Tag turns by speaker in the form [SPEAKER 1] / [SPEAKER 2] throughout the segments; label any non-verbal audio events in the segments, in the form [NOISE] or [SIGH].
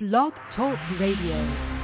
[SPEAKER 1] Blog Talk Radio.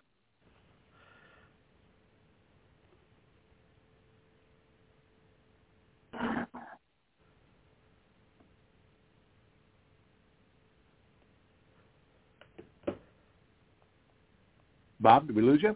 [SPEAKER 2] Bob, did we lose you?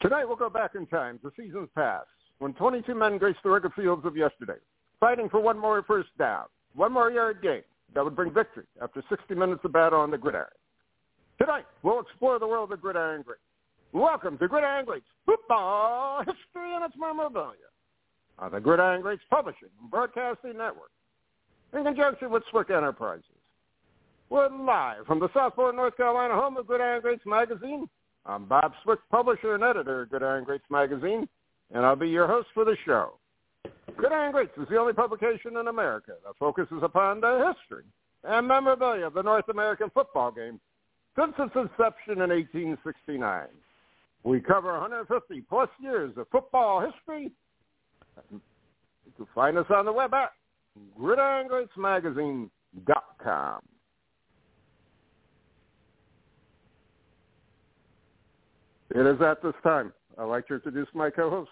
[SPEAKER 2] Tonight we'll go back in time to seasons past, when 22 men graced the rugged fields of yesterday, fighting for one more first down, one more yard gain that would bring victory after 60 minutes of battle on the gridiron. Tonight we'll explore the world of gridiron greats. Welcome to Gridiron Greats Football History and its Memorabilia on the Gridiron Greats Publishing and Broadcasting Network in conjunction with Swick Enterprises. We're live from the Southport, North Carolina home of Gridiron Greats Magazine I'm Bob Swick, publisher and editor of Gridiron Greats magazine, and I'll be your host for the show. Gridiron Greats is the only publication in America that focuses upon the history and memorabilia of the North American football game since its inception in 1869. We cover 150 plus years of football history. You can find us on the web at gridirongreatsmagazine.com. It is at this time I'd like to introduce my co-host.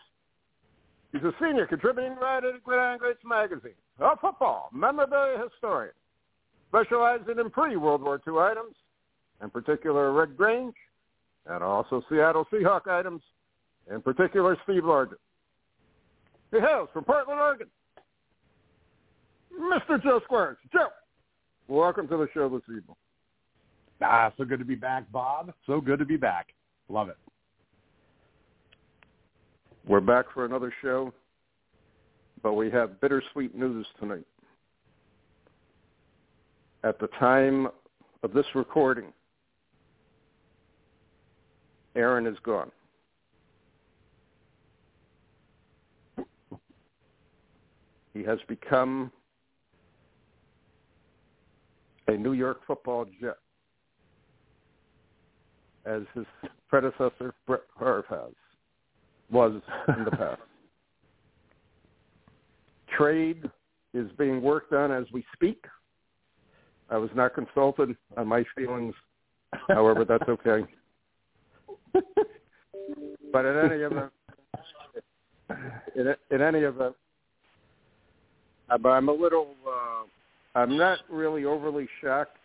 [SPEAKER 2] He's a senior contributing writer at Gridiron Greats magazine, a football memorabilia historian, specializing in pre-World War II items, in particular Red Grange, and also Seattle Seahawk items, in particular Steve Largent. He hails from Portland, Oregon. Mr. Joe Squires. Joe, welcome to the show this evening.
[SPEAKER 3] Ah, so good to be back, Bob. So good to be back. Love it.
[SPEAKER 2] We're back for another show, but we have bittersweet news tonight. At the time of this recording, Aaron is gone. He has become a New York football Jet, as his predecessor Brett Favre has was in the [LAUGHS] past. Trade is being worked on as we speak. I was not consulted on my feelings. [LAUGHS] However, that's okay. but in any event, in, in any event, I'm a little. Uh, I'm not really overly shocked,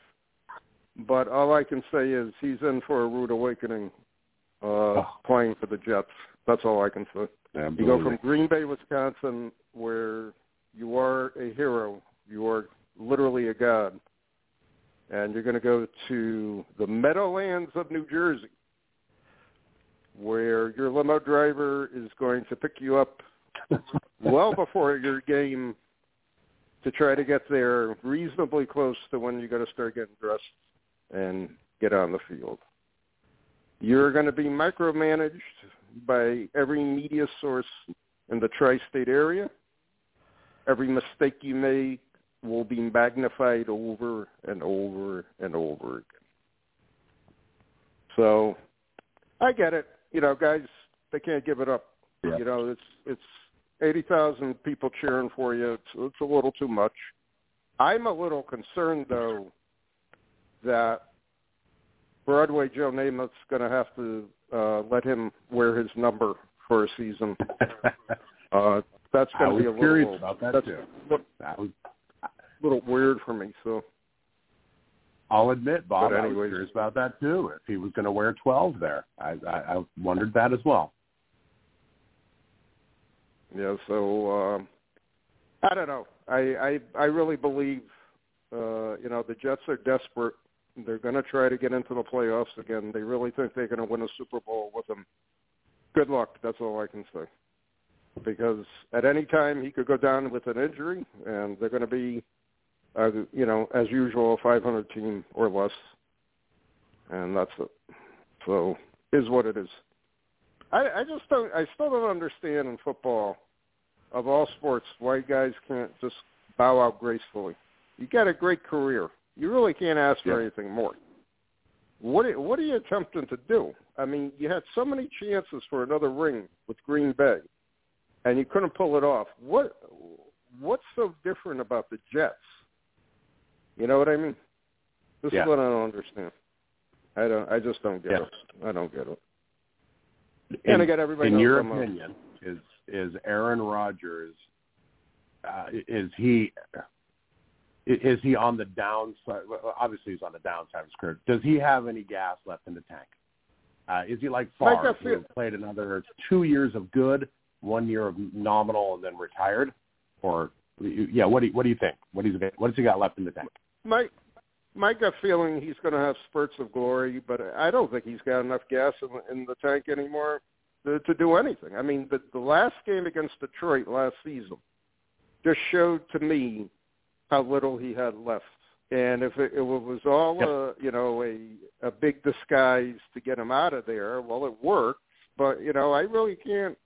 [SPEAKER 2] but all I can say is he's in for a rude awakening, uh, oh. playing for the Jets. That's all I can say.
[SPEAKER 3] Absolutely.
[SPEAKER 2] You go from Green Bay, Wisconsin, where you are a hero, you are literally a god, and you're going to go to the Meadowlands of New Jersey, where your limo driver is going to pick you up well [LAUGHS] before your game to try to get there reasonably close to when you got to start getting dressed and get on the field. You're going to be micromanaged by every media source in the tri-state area. Every mistake you make will be magnified over and over and over again. So I get it. You know, guys, they can't give it up.
[SPEAKER 3] Yeah.
[SPEAKER 2] You know, it's it's eighty thousand people cheering for you. It's it's a little too much. I'm a little concerned though that Broadway Joe Namath's going to have to uh, let him wear his number for a season. [LAUGHS] Uh, that's going to be a little
[SPEAKER 3] curious about that
[SPEAKER 2] that's
[SPEAKER 3] too.
[SPEAKER 2] a
[SPEAKER 3] That was, a
[SPEAKER 2] little weird for me. So
[SPEAKER 3] I'll admit, Bob,
[SPEAKER 2] But
[SPEAKER 3] I was curious about that too. If he was going to wear 12 there, I, I, I wondered that as well.
[SPEAKER 2] Yeah, so um I don't know. I I I really believe uh, you know, the Jets are desperate. They're going to try to get into the playoffs again. They really think they're going to win a Super Bowl with him. Good luck. That's all I can say. Because at any time he could go down with an injury, and they're going to be, uh, you know, as usual, a 500 team or less, and that's it. So is what it is. I, I just don't. I still don't understand in football, of all sports, why guys can't just bow out gracefully. You got a great career. You really can't ask for
[SPEAKER 3] Yeah.
[SPEAKER 2] anything more. What are, what are you attempting to do? I mean, you had so many chances for another ring with Green Bay, and you couldn't pull it off. What what's so different about the Jets? You know what I mean? This
[SPEAKER 3] Yeah.
[SPEAKER 2] is what I don't understand. I don't. I just don't get
[SPEAKER 3] Yeah.
[SPEAKER 2] it. I don't get it.
[SPEAKER 3] In,
[SPEAKER 2] And again, everybody
[SPEAKER 3] in your opinion, is is Aaron Rodgers? Uh, is he is he on the downside? well, Obviously, he's on the downside of his career. Does he have any gas left in the tank? Uh, is he like Favre, who played another two years of good, one year of nominal, and then retired? Or yeah, what do you, what do you think? What he's what has he got left in the tank?
[SPEAKER 2] My my gut feeling he's going to have spurts of glory, but I don't think he's got enough gas in, the- in the tank anymore to, to do anything. I mean, the, the last game against Detroit last season just showed to me how little he had left. And if it, it was all
[SPEAKER 3] Yep.
[SPEAKER 2] a you know a a big disguise to get him out of there, well, it worked. But you know, I really can't.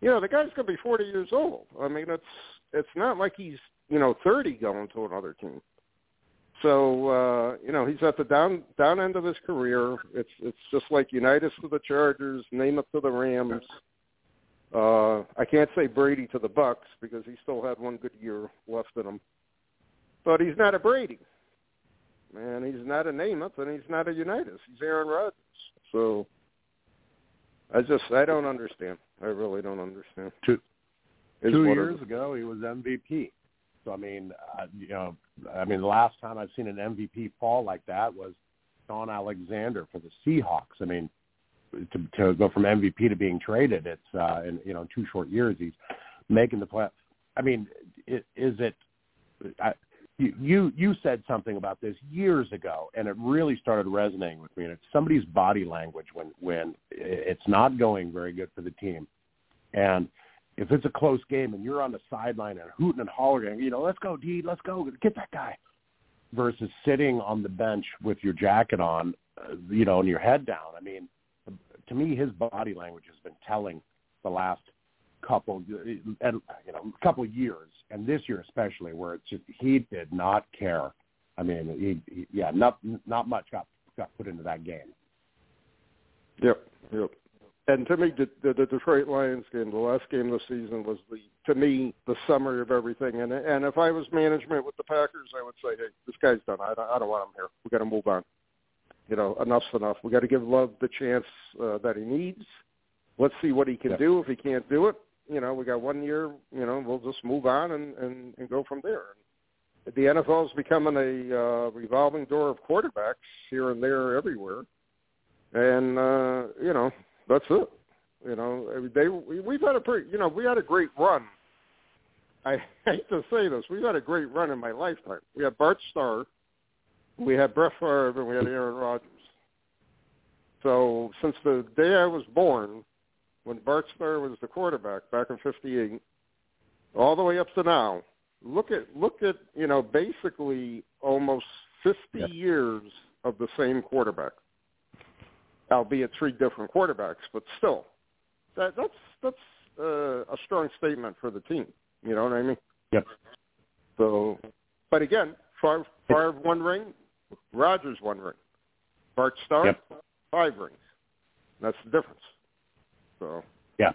[SPEAKER 2] You know, the guy's going to be 40 years old. I mean, it's it's not like he's you know 30 going to another team. So uh, you know he's at the down down end of his career. It's it's just like Unitas to the Chargers, Namath to the Rams. Uh, I can't say Brady to the Bucks because he still had one good year left in him. But he's not a Brady, and he's not a Namath, and he's not a Unitas. He's Aaron Rodgers. So I just I don't understand. I really don't understand.
[SPEAKER 3] Two- Two years ago, he was MVP. So I mean, uh, you know, I mean, the last time I've seen an MVP fall like that was Shaun Alexander for the Seahawks. I mean, to to go from MVP to being traded, it's uh, in you know two short years he's making the play. I mean, is it? I, you you said something about this years ago, and it really started resonating with me. And it's somebody's body language when when it's not going very good for the team, and if it's a close game and you're on the sideline and hooting and hollering, you know, let's go, D, let's go, get that guy, versus sitting on the bench with your jacket on, uh, you know, and your head down. I mean, to me, his body language has been telling the last couple, and you know, couple years, and this year especially, where it's just he did not care. I mean, he, he yeah, not not much got got put into that game.
[SPEAKER 2] Yep, yep. And to me, the, the, the Detroit Lions game, the last game of the season, was the to me the summary of everything. And and if I was management with the Packers, I would say, hey, this guy's done. I don't, I don't want him here. We got to move on. You know, enough's enough. We got to give Love the chance uh, that he needs. Let's see what he can
[SPEAKER 3] Yeah.
[SPEAKER 2] do. If he can't do it, you know, we got one year. You know, we'll just move on and and, and go from there. The NFL is becoming a uh, revolving door of quarterbacks here and there, everywhere, and uh, you know that's it. You know, they we- we've had a pretty, you know, we had a great run. I [LAUGHS] hate to say this, we've had a great run in my lifetime. We had Bart Starr, we had Brett Favre, and we had Aaron Rodgers. So since the day I was born, when Bart Starr was the quarterback back in '58, all the way up to now, look at look at you know basically almost 50
[SPEAKER 3] Yep.
[SPEAKER 2] years of the same quarterback, albeit three different quarterbacks, but still, that that's that's uh, a strong statement for the team. You know what I mean?
[SPEAKER 3] Yep.
[SPEAKER 2] So, but again, Favre, Favre one ring, Rodgers one ring, Bart Starr
[SPEAKER 3] Yep.
[SPEAKER 2] five rings. That's the difference. So yeah,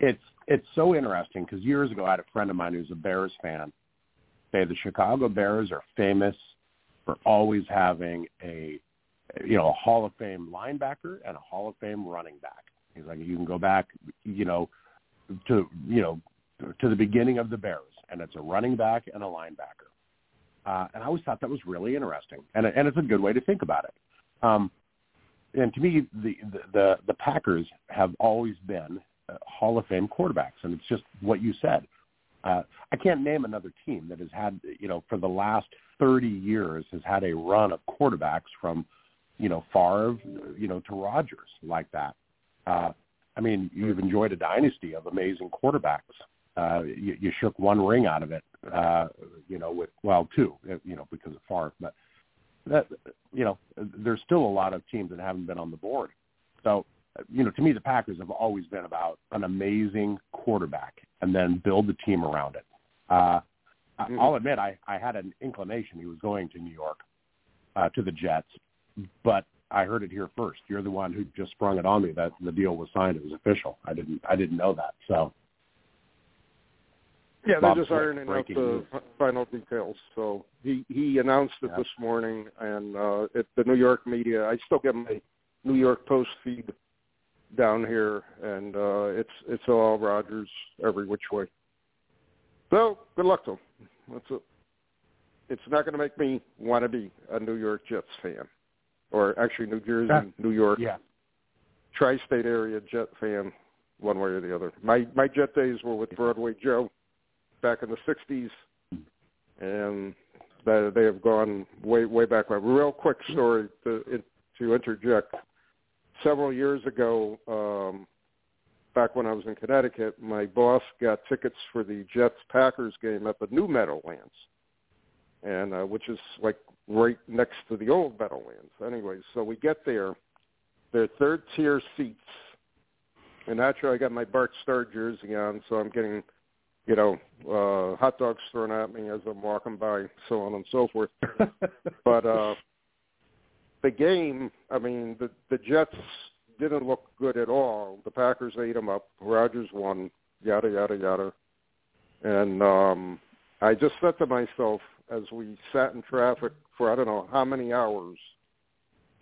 [SPEAKER 3] it's it's so interesting because years ago I had a friend of mine who's a Bears fan say the Chicago Bears are famous for always having a you know a Hall of Fame linebacker and a Hall of Fame running back. He's like you can go back you know to you know to the beginning of the Bears and it's a running back and a linebacker. Uh, and I always thought that was really interesting, and and it's a good way to think about it. Um, and to me, the, the the Packers have always been uh, Hall of Fame quarterbacks, and it's just what you said. Uh, I can't name another team that has had, you know, for the last 30 years has had a run of quarterbacks from, you know, Favre, you know, to Rodgers like that. Uh, I mean, you've enjoyed a dynasty of amazing quarterbacks. Uh, you, you shook one ring out of it, uh, you know, with well, two, you know, because of Favre, but that, you know, there's still a lot of teams that haven't been on the board. So you know, to me, the Packers have always been about an amazing quarterback and then build the team around it. Uh,
[SPEAKER 2] Mhm.
[SPEAKER 3] I'll admit, I, I had an inclination he was going to New York, uh, to the Jets, but I heard it here first. You're the one who just sprung it on me that the deal was signed. It was official. I didn't, I didn't know that. So,
[SPEAKER 2] Yeah, they're just ironing out the
[SPEAKER 3] news.
[SPEAKER 2] final details. So he he announced it
[SPEAKER 3] Yeah.
[SPEAKER 2] this morning, and uh, at the New York media, I still get my New York Post feed down here, and uh, it's it's all Rodgers every which way. So good luck to him. That's it. It's not going to make me want to be a New York Jets fan, or actually New Jersey,
[SPEAKER 3] Yeah.
[SPEAKER 2] New York,
[SPEAKER 3] yeah,
[SPEAKER 2] tri-state area Jet fan, one way or the other. My my Jet days were with Broadway Joe back in the '60s, and they they have gone way way back. A real quick story to to interject. Several years ago, um, back when I was in Connecticut, my boss got tickets for the Jets Packers game at the new Meadowlands, and uh, which is like right next to the old Meadowlands. Anyways, so we get there, they're third tier seats, and naturally I got my Bart Starr jersey on, so I'm getting, you know, uh, hot dogs thrown at me as I'm walking by, so on and so forth. [LAUGHS] But uh, the game, I mean, the the Jets didn't look good at all. The Packers ate them up. Rodgers won. Yada yada yada. And um, I just said to myself as we sat in traffic for I don't know how many hours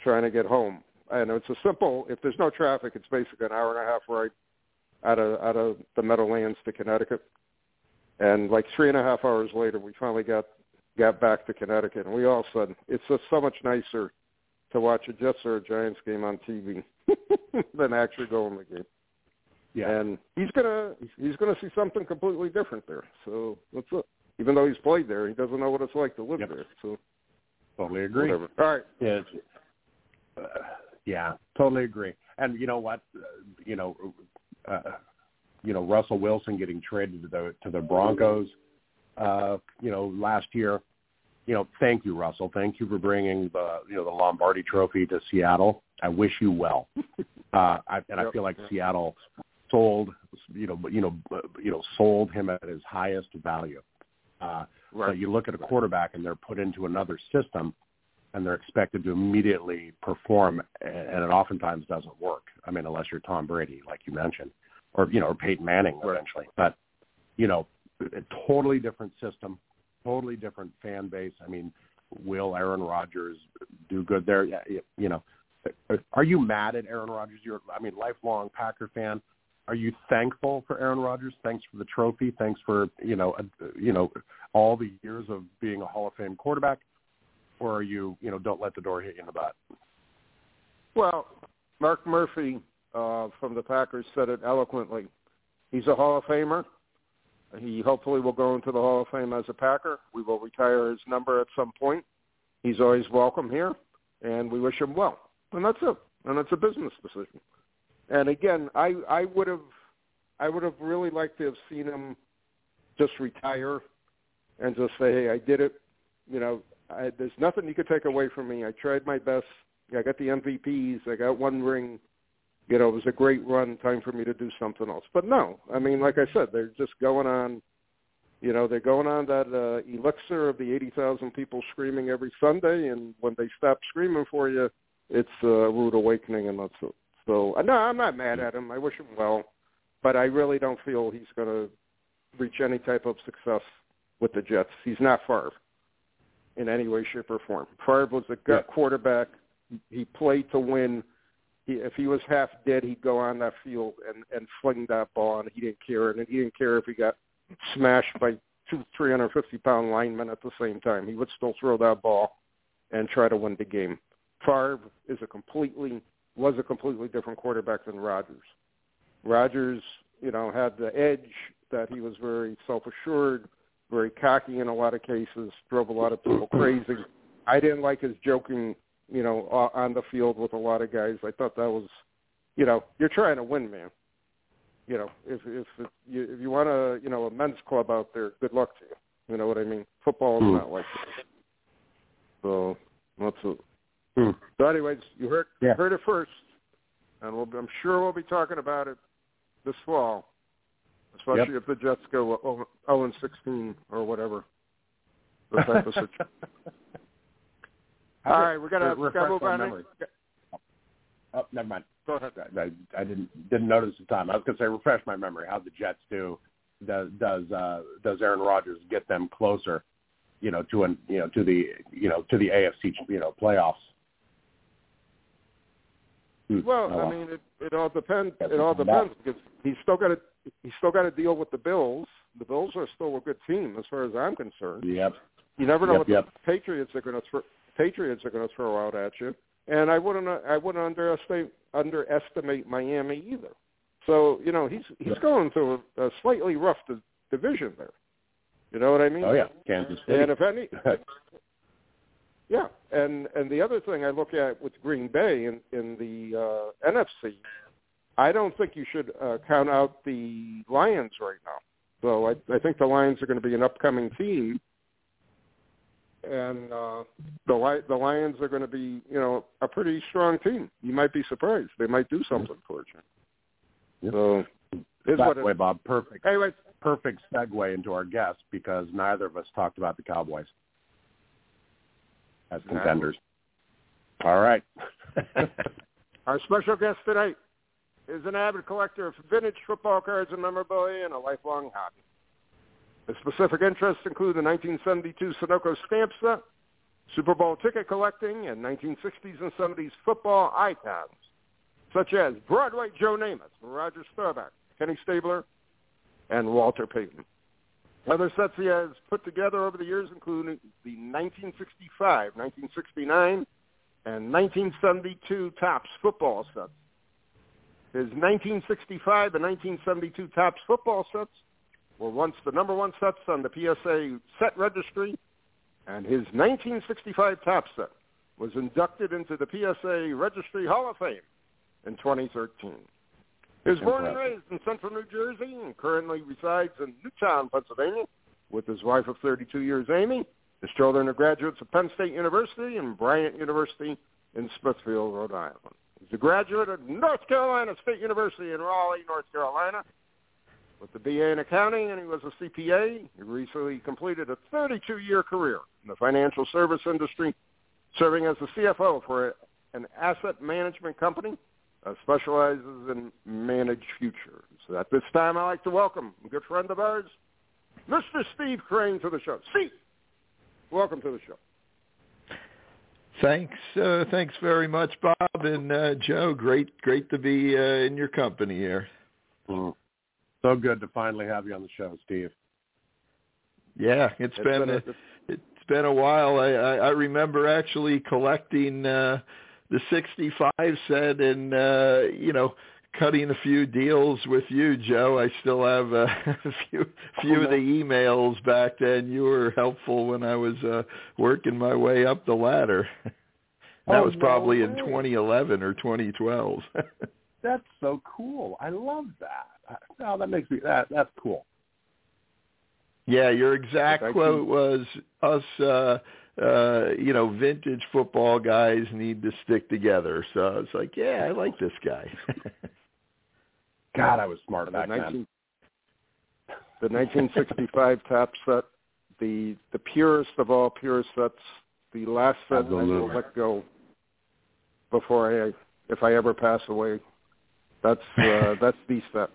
[SPEAKER 2] trying to get home. And it's a simple. If there's no traffic, it's basically an hour and a half ride out of out of the Meadowlands to Connecticut. And like three and a half hours later, we finally got got back to Connecticut, and we all said it's just so much nicer to watch a Jets or a Giants game on TV [LAUGHS] than actually go in the game.
[SPEAKER 3] yeah,
[SPEAKER 2] And he's gonna he's gonna see something completely different there. So that's it. Even though he's played there, he doesn't know what it's like to live
[SPEAKER 3] Yep.
[SPEAKER 2] there. So
[SPEAKER 3] totally agree.
[SPEAKER 2] whatever. All right.
[SPEAKER 3] Yeah, uh, yeah, totally agree. And you know what? Uh, you know, uh, you know Russell Wilson getting traded to the to the Broncos. Uh, you know, last year. You know, thank you, Russell. Thank you for bringing the you know the Lombardi Trophy to Seattle. I wish you well. Uh, I, and I feel like Seattle sold, you know, you know, you know, sold him at his highest value. Uh,
[SPEAKER 2] Right.
[SPEAKER 3] But you look at a quarterback and they're put into another system and they're expected to immediately perform and it oftentimes doesn't work. I mean, unless you're Tom Brady, like you mentioned, or, you know, or Peyton Manning eventually. But, you know, a totally different system, totally different fan base. I mean, will Aaron Rodgers do good there? Yeah, you- know, are you mad at Aaron Rodgers? You're, I mean, lifelong Packer fan. Are you thankful for Aaron Rodgers? Thanks for the trophy. Thanks for you know, uh, you know, all the years of being a Hall of Fame quarterback. Or are you, you know, don't let the door hit you in the butt?
[SPEAKER 2] Well, Mark Murphy uh, from the Packers said it eloquently. He's a Hall of Famer. He hopefully will go into the Hall of Fame as a Packer. We will retire his number at some point. He's always welcome here, and we wish him well. And that's it. and it's a business decision. And again, I I would have I would have really liked to have seen him just retire and just say, hey, I did it. You know, I, there's nothing you could take away from me. I tried my best. I got the MVPs. I got one ring. You know, it was a great run. Time for me to do something else. But no, I mean, like I said, they're just going on. You know, they're going on that uh, elixir of the 80,000 people screaming every Sunday, and when they stop screaming for you, it's a rude awakening, and that's it. So, uh, no, I'm not mad at him. I wish him well, but I really don't feel he's going to reach any type of success with the Jets. He's not Favre in any way, shape, or form. Favre was a good yeah. quarterback. He played to win. He, if he was half dead, he'd go on that field and and fling that ball, and he didn't care. And he didn't care if he got smashed by two, three hundred fifty pound linemen at the same time. He would still throw that ball and try to win the game. Favre is a completely was a completely different quarterback than Rodgers. Rodgers, you know, had the edge that he was very self assured very cocky in a lot of cases, drove a lot of people crazy. I didn't like his joking, you know, on the field with a lot of guys. I thought that was, you know, you're trying to win, man. You know, if if it, you, if you want a you know a men's club out there, good luck to you. You know what I mean? Football is mm. not like that. So that's it. Mm. So, anyways, you heard yeah. heard it first, and we'll, I'm sure we'll be talking about it this fall especially yep. if the Jets go 0 and 16 or whatever. The type of situation. [LAUGHS] All right, we're gonna,
[SPEAKER 3] we're
[SPEAKER 2] gonna move on.
[SPEAKER 3] Memory. Oh, never mind.
[SPEAKER 2] Go ahead.
[SPEAKER 3] I, I didn't didn't notice the time. I was gonna say refresh my memory. How the Jets do? Does does uh, does Aaron Rodgers get them closer? You know, to an you know to the you know to the AFC you know playoffs.
[SPEAKER 2] Hmm. Well, oh, I mean, it it all depends. It all depends because he's still got to he's still got to deal with the Bills. The Bills are still a good team as far as I'm concerned.
[SPEAKER 3] Yep.
[SPEAKER 2] You never know
[SPEAKER 3] yep,
[SPEAKER 2] what
[SPEAKER 3] yep.
[SPEAKER 2] the Patriots are going to throw. Patriots are going to throw out at you, and I wouldn't I wouldn't underestimate underestimate Miami either. So you know he's he's going through a, a slightly rough di- division there. You know what I mean?
[SPEAKER 3] Oh yeah, Kansas City.
[SPEAKER 2] And if any, yeah, and and the other thing I look at with Green Bay in in the uh, NFC I don't think you should uh, count out the Lions right now. So I, I think the Lions are going to be an upcoming team, and uh, the Li- the Lions are going to be you know a pretty strong team. You might be surprised; they might do something for you. So is
[SPEAKER 3] that
[SPEAKER 2] what
[SPEAKER 3] way, Bob. Perfect.
[SPEAKER 2] Anyway,
[SPEAKER 3] perfect segue into our guest because neither of us talked about the Cowboys as contenders. No. All right. [LAUGHS] [LAUGHS]
[SPEAKER 2] our special guest tonight is an avid collector of vintage football cards and memorabilia and a lifelong hobby. His specific interests include the 1972 Sunoco stamp set, Super Bowl ticket collecting, and 1960s and 70s football icons, such as Broadway Joe Namath, Roger Staubach, Kenny Stabler, and Walter Payton. Other sets he has put together over the years include the 1965, 1969, and 1972 Topps football sets, his 1965 and 1972 Topps football sets were once the number one sets on the PSA set registry, and his 1965 Topps set was inducted into the PSA Registry Hall of Fame in 2013. He was born and raised in central New Jersey and currently resides in Newtown, Pennsylvania, with his wife of 32 years, Amy. His children are graduates of Penn State University and Bryant University in Smithfield, Rhode Island. He's a graduate of North Carolina State University in Raleigh, North Carolina, with the BA in accounting, and he was a CPA. He recently completed a 32-year career in the financial service industry, serving as the CFO for an asset management company that specializes in managed futures. So at this time, I'd like to welcome a good friend of ours, Mr. Steve Crane, to the show. Steve, welcome to the show.
[SPEAKER 4] Thanks, uh, thanks very much, Bob and uh, Joe. Great, great to be uh, in your company here.
[SPEAKER 3] Mm. So good to finally have you on the show, Steve.
[SPEAKER 4] Yeah, it's, it's been, been a, it's been a while. I, I, I remember actually collecting uh, the '65 set, and uh, you know, cutting a few deals with you, Joe. I still have uh, [LAUGHS] a few few of the emails back then. You were helpful when I was uh, working my way up the ladder. [LAUGHS] That
[SPEAKER 3] oh,
[SPEAKER 4] was probably
[SPEAKER 3] no
[SPEAKER 4] in 2011 or 2012. [LAUGHS]
[SPEAKER 3] that's so cool. I love that. No, that makes me that that's cool.
[SPEAKER 4] Yeah, your exact quote was us uh uh you know, vintage football guys need to stick together. So I was like, yeah, I like this guy. [LAUGHS]
[SPEAKER 3] God, I was smart back
[SPEAKER 2] the 19,
[SPEAKER 3] then.
[SPEAKER 2] The 1965 [LAUGHS] top set, the the purest of all pure sets, the last set
[SPEAKER 3] Absolutely.
[SPEAKER 2] I will let go before I, if I ever pass away. That's uh, [LAUGHS] that's the set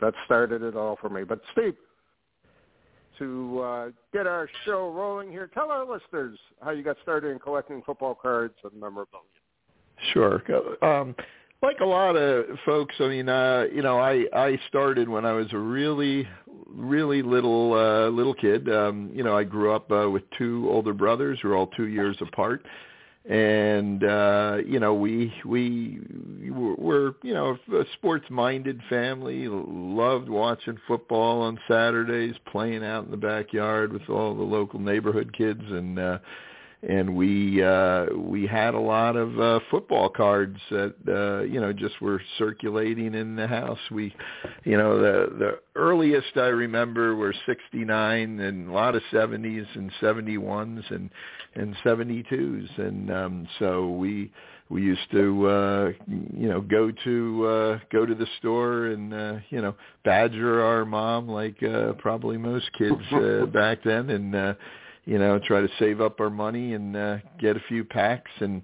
[SPEAKER 2] that started it all for me. But Steve, to uh, get our show rolling here, tell our listeners how you got started in collecting football cards and memorabilia.
[SPEAKER 4] Sure. Um, like a lot of folks, I mean, uh, you know, I I started when I was a really really little uh little kid. Um, you know, I grew up uh, with two older brothers who are all 2 years apart. And uh you know, we we were, you know, a sports-minded family, loved watching football on Saturdays, playing out in the backyard with all the local neighborhood kids. And uh and we uh we had a lot of uh football cards that uh you know just were circulating in the house. We you know the the earliest i remember were 69 and a lot of 70s and 71s and and 72s and um so we we used to uh you know go to uh go to the store and uh you know badger our mom like uh probably most kids uh back then. And uh you know, try to save up our money and uh, get a few packs and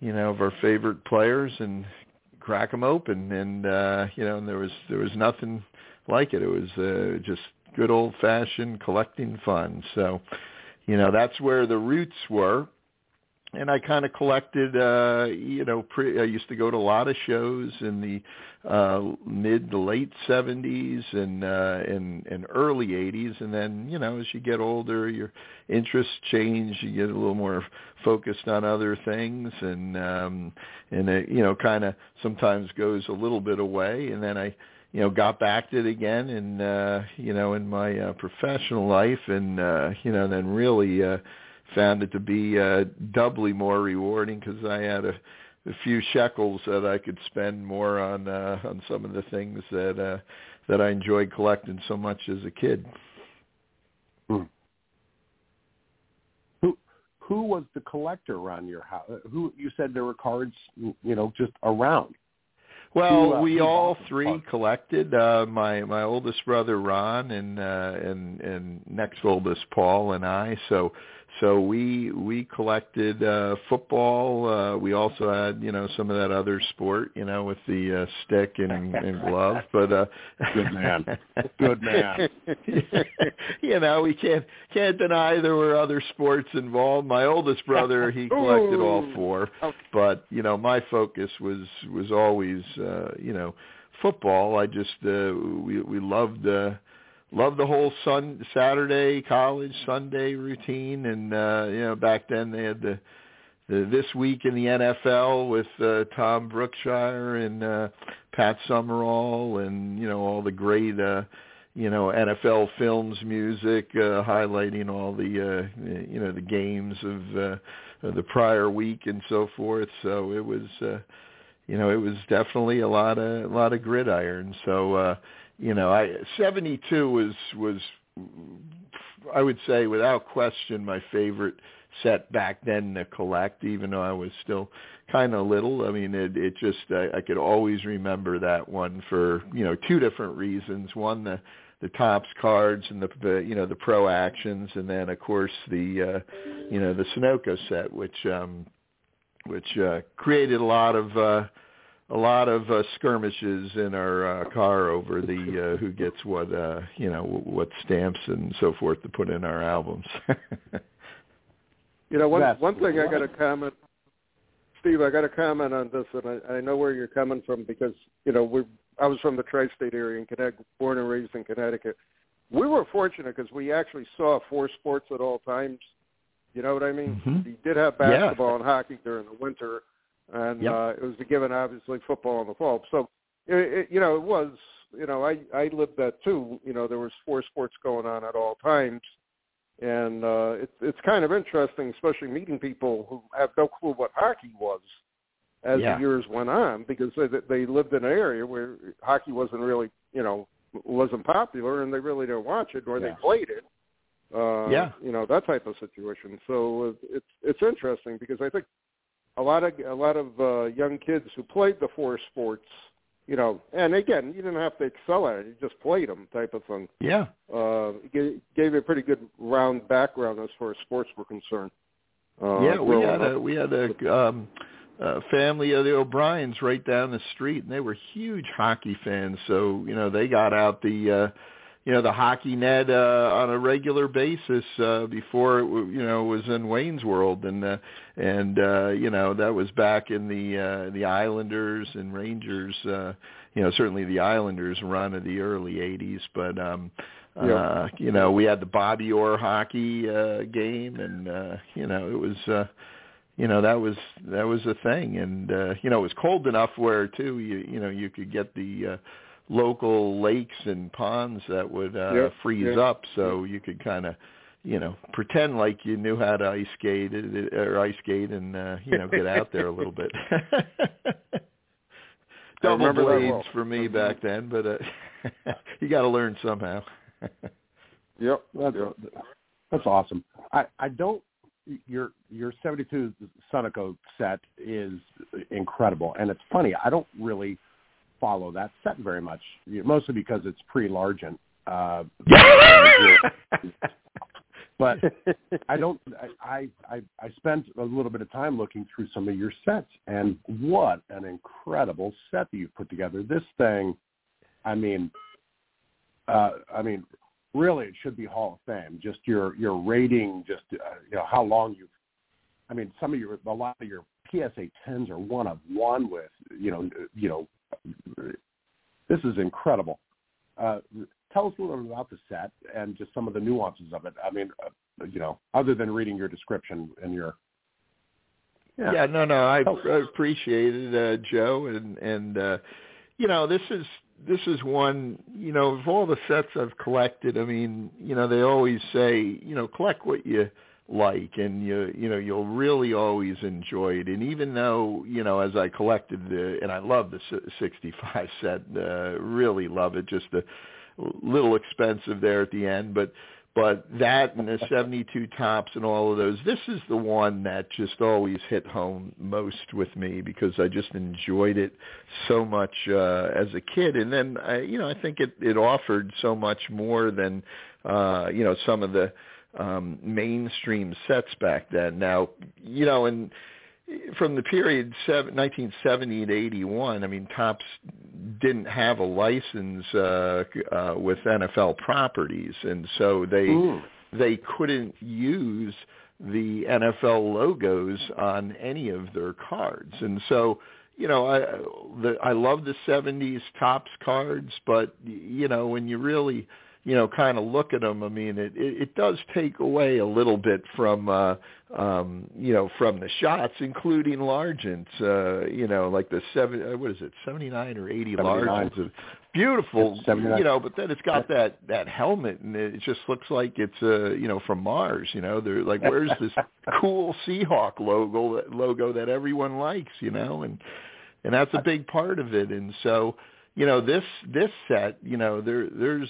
[SPEAKER 4] you know of our favorite players and crack them open. And uh, you know, and there was there was nothing like it. It was uh, just good old fashioned collecting fun. So, you know, that's where the roots were and I kind of collected. Uh, you know, pre- I used to go to a lot of shows in the uh, mid to late '70s and uh, and and early '80s, and then you know, as you get older, your interests change. You get a little more focused on other things, and um, and it you know, kind of sometimes goes a little bit away, and then I you know got back to it again and uh you know in my uh, professional life and uh you know then really uh found it to be uh, doubly more rewarding because I had a, a few shekels that I could spend more on uh, on some of the things that uh, that I enjoyed collecting so much as a kid.
[SPEAKER 3] Hmm. Who who was the collector around your house? Who you said there were cards, you know, just around.
[SPEAKER 4] Well,
[SPEAKER 3] Who, uh,
[SPEAKER 4] we all three collected. Uh, my my oldest brother Ron and uh, and and next oldest Paul and I. So so we we collected uh, football. Uh, we also had you know some of that other sport, you know, with the uh, stick and, and glove. [LAUGHS] But uh,
[SPEAKER 3] Good man. Good man. [LAUGHS]
[SPEAKER 4] you know, we can't can't deny there were other sports involved. My oldest brother, he [LAUGHS] collected all four,
[SPEAKER 2] Oh,
[SPEAKER 4] but you know my focus was was always uh you know football i just uh we we loved uh loved the whole sun saturday college sunday routine and uh you know back then they had the the this week in the nfl with uh tom brookshier and uh pat summerall and you know all the great uh you know NFL films music uh highlighting all the uh you know the games of uh uh, the prior week and so forth. So it was, uh, you know, it was definitely a lot of a lot of gridiron. So uh, you know, I 72 was was I would say without question my favorite set back then to collect, even though I was still kind of little. I mean, it it just I, I could always remember that one for you know two different reasons. One the the Topps cards and the, the you know the pro actions and then of course the uh you know the Sunoco set which um which uh created a lot of uh a lot of uh, skirmishes in our uh, car over the uh, who gets what uh you know what stamps and so forth to put in our albums. [LAUGHS]
[SPEAKER 2] You know, one
[SPEAKER 3] That's
[SPEAKER 2] one thing I got to comment, Steve. I got to comment on this, and I, I know where you're coming from because you know we. I was from the tri-state area in Connecticut, born and raised in Connecticut. We were fortunate because we actually saw four sports at all times. You know what I mean?
[SPEAKER 4] Mhm.
[SPEAKER 2] We did have
[SPEAKER 4] Yeah.
[SPEAKER 2] basketball and hockey during the winter, and
[SPEAKER 4] Yep.
[SPEAKER 2] uh, it was a given, obviously, football in the fall. So, it, it, you know, it was. You know, I I lived that too. You know, there was four sports going on at all times and uh, it's it's kind of interesting, especially meeting people who have no clue what hockey was as
[SPEAKER 4] yeah.
[SPEAKER 2] the years went on, because they they lived in an area where hockey wasn't really you know wasn't popular, and they really didn't watch it, or
[SPEAKER 4] yeah.
[SPEAKER 2] they played it. Uh,
[SPEAKER 4] yeah,
[SPEAKER 2] you know that type of situation. So it's it's interesting because I think a lot of a lot of uh, young kids who played the four sports, you know, and again, you didn't have to excel at it; you just played them, type of thing.
[SPEAKER 4] Yeah,
[SPEAKER 2] uh, gave, gave a pretty good round background as far as sports were concerned. Uh,
[SPEAKER 4] yeah, we had
[SPEAKER 2] up.
[SPEAKER 4] a we had a um, uh, family of the O'Briens right down the street, and they were huge hockey fans. So you know, they got out the. uh you know the hockey net uh, on a regular basis uh, before it you know was in Wayne's World. And uh, and uh, you know that was back in the uh, the Islanders and Rangers uh, you know certainly the Islanders run of the early 80s but um
[SPEAKER 2] yeah.
[SPEAKER 4] uh you know we had the Bobby Orr hockey uh game. And uh you know it was uh you know that was that was a thing. And uh you know it was cold enough where too you you know you could get the uh local lakes and ponds that would uh
[SPEAKER 2] Yeah,
[SPEAKER 4] freeze
[SPEAKER 2] yeah.
[SPEAKER 4] up so you could kind of you know pretend like you knew how to ice skate uh, or ice skate and uh you know get out there a little bit [LAUGHS] double blades
[SPEAKER 2] well.
[SPEAKER 4] for me back then but uh [LAUGHS] you got to learn somehow [LAUGHS]
[SPEAKER 2] Yep.
[SPEAKER 3] That's,
[SPEAKER 2] yep.
[SPEAKER 3] that's awesome. I, I don't your your 72 Sunoco set is incredible, and it's funny. I don't really follow that set very much, mostly because it's pre-Largent. Uh, [LAUGHS] but I don't. I, I I spent a little bit of time looking through some of your sets, and what an incredible set that you've put together. This thing, I mean, uh, I mean, really, it should be Hall of Fame. Just your your rating, just uh, you know how long you've. I mean, some of your a lot of your PSA tens are one of one with you know you know. This is incredible. Uh, tell us a little bit about the set and just some of the nuances of it. I mean, uh, you know, other than reading your description and your.
[SPEAKER 4] Yeah, no, no, I, I appreciate it, uh, Joe, and and uh, you know, this is this is one, you know, of all the sets I've collected. I mean, you know, they always say, you know, collect what you like, and you you know you'll really always enjoy it. And even though you know, as I collected the, and I love the '65 [LAUGHS] set, uh, really love it. Just a little expensive there at the end, but but that and the [LAUGHS] 72 Topps and all of those this is the one that just always hit home most with me because I just enjoyed it so much uh as a kid and then I you know I think it it offered so much more than uh you know some of the um mainstream sets back then. Now you know and from the period seven, 1970 to 81, I mean, Topps didn't have a license uh, uh, with NFL properties, and so they
[SPEAKER 2] Ooh.
[SPEAKER 4] they couldn't use the NFL logos on any of their cards, and so you know, I the I love the 70s Topps cards, but you know, when you really you know, kind of look at them, I mean, it, it, it does take away a little bit from, uh, um, you know, from the shots, including Largent, uh, you know, like the seven, uh, what is it, 79 or 80
[SPEAKER 3] 79.
[SPEAKER 4] Largents. Beautiful, you know, but then it's got that, that helmet and it just looks like it's, uh, you know, from Mars, you know, they're like, where's this [LAUGHS] cool Seahawk logo, logo that everyone likes, you know, and, and that's a big part of it. And so, you know this this set you know there there's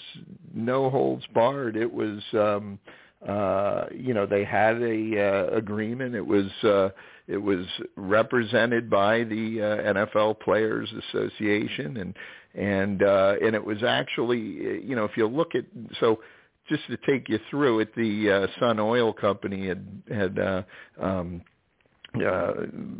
[SPEAKER 4] no holds barred. It was um uh you know they had a uh, agreement. It was uh it was represented by the uh, NFL players association. And and uh and it was actually you know if you look at so just to take you through it the uh, Sun Oil company had had uh um uh,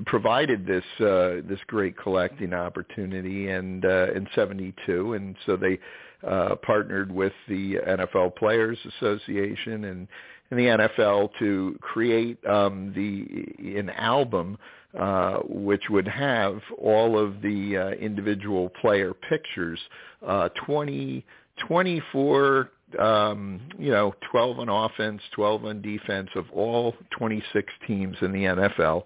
[SPEAKER 4] provided this uh, this great collecting opportunity and uh, in 72 and so they uh, partnered with the NFL Players Association and, and the NFL to create um, the an album uh, which would have all of the uh, individual player pictures uh, 20 24 um, you know, 12 on offense, 12 on defense of all 26 teams in the NFL.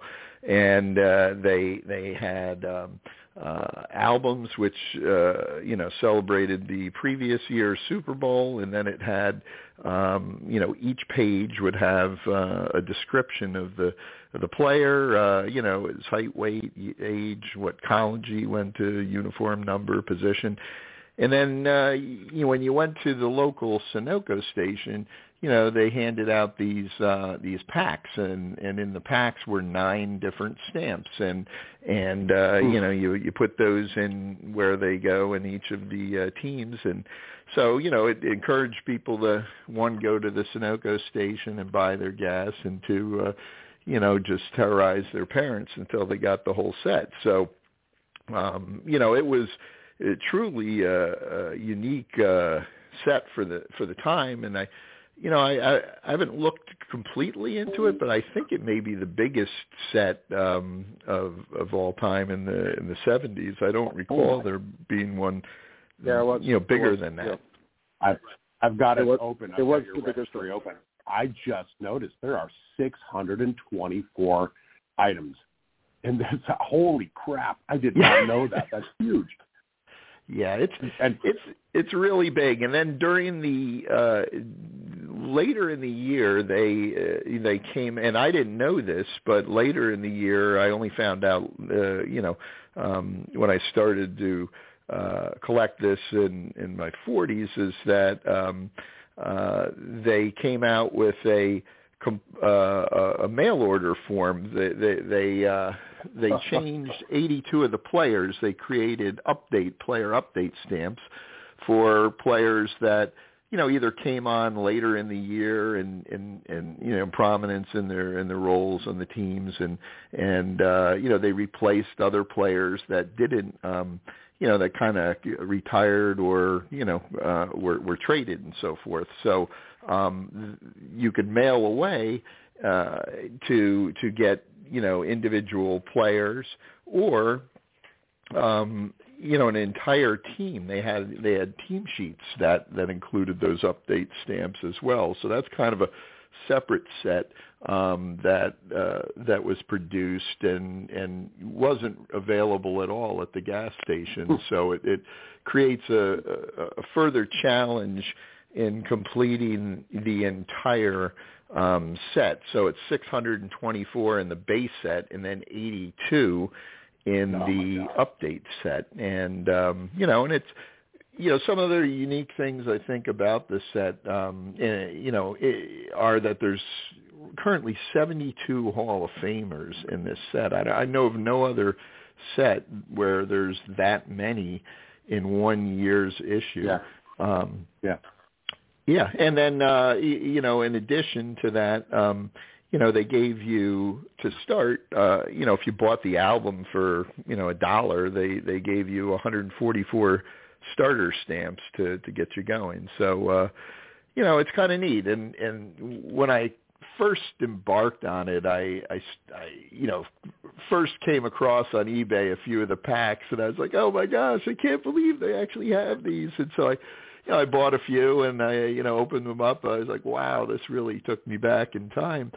[SPEAKER 4] and uh, they they had um, uh, albums which uh, you know celebrated the previous year's Super Bowl, and then it had um, you know each page would have uh, a description of the the player, uh, you know his height, weight, age, what college he went to, uniform number, position. And then uh, you know, when you went to the local Sunoco station, you know they handed out these uh these packs and and in the packs were nine different stamps. And and uh you know you you put those in where they go in each of the uh, teams. And so you know it encouraged people to one go to the Sunoco station and buy their gas and to uh you know just terrorize their parents until they got the whole set. So um you know it was truly a, a unique uh set for the for the time and I you know, I, I, I haven't looked completely into it, but I think it may be the biggest set um, of of all time in the in the seventies. I don't recall there being one, yeah, was, you know, bigger
[SPEAKER 3] was,
[SPEAKER 4] than that.
[SPEAKER 3] Yeah. I've I've got it,
[SPEAKER 2] it was,
[SPEAKER 3] open.
[SPEAKER 2] I've it was
[SPEAKER 3] the
[SPEAKER 2] biggest story
[SPEAKER 3] open. I just noticed there are 624 items, and that's holy crap! I did not [LAUGHS] know that. That's huge.
[SPEAKER 4] Yeah, it's and it's it's really big. And then during the uh later in the year they uh, they came and I didn't know this, but later in the year I only found out uh, you know um when I started to uh collect this in in my 40s is that um uh they came out with a uh, a mail order form. They they they, uh, they [LAUGHS] changed 82 of the players. They created update player update stamps for players that you know either came on later in the year and and and you know prominence in their in their roles on the teams and and uh you know they replaced other players that didn't um you know that kind of retired or you know uh were were traded and so forth so um you could mail away uh to to get you know individual players or um you know an entire team. They had they had team sheets that that included those update stamps as well. So that's kind of a separate set um that uh that was produced and and wasn't available at all at the gas station. So it, it creates a, a, a further challenge in completing the entire um set. So it's 624 in the base set and then 82 in
[SPEAKER 3] oh
[SPEAKER 4] the update set. And um you know and it's you know some other unique things i think about this set um eh, you know are that there's currently 72 hall of famers in this set. I, I know of no other set where there's that many in one year's issue.
[SPEAKER 3] Yeah.
[SPEAKER 4] Um
[SPEAKER 3] yeah
[SPEAKER 4] yeah and then uh you know in addition to that um you know they gave you to start uh you know if you bought the album for you know a dollar they they gave you 144 starter stamps to to get you going. So uh you know it's kind of neat. And and when i first embarked on it I, I i you know first came across on ebay a few of the packs and i was like oh my gosh i can't believe they actually have these. And so i you know i bought a few and i you know opened them up i was like wow this really took me back in time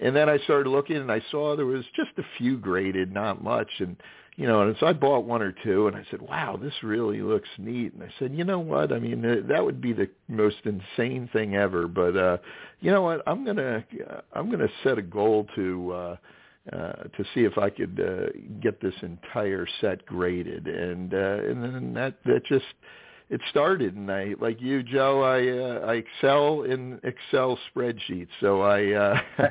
[SPEAKER 4] and then I started looking and I saw there was just a few graded, not much. And, you know, and so I bought one or two and I said, wow, this really looks neat. And I said, you know what? I mean, that would be the most insane thing ever. But, uh, you know what? I'm going to, I'm going to set a goal to, uh, uh, to see if I could uh, get this entire set graded, and uh, and then that that just it started and I like you Joe I uh, I excel in Excel spreadsheets. So I uh [LAUGHS]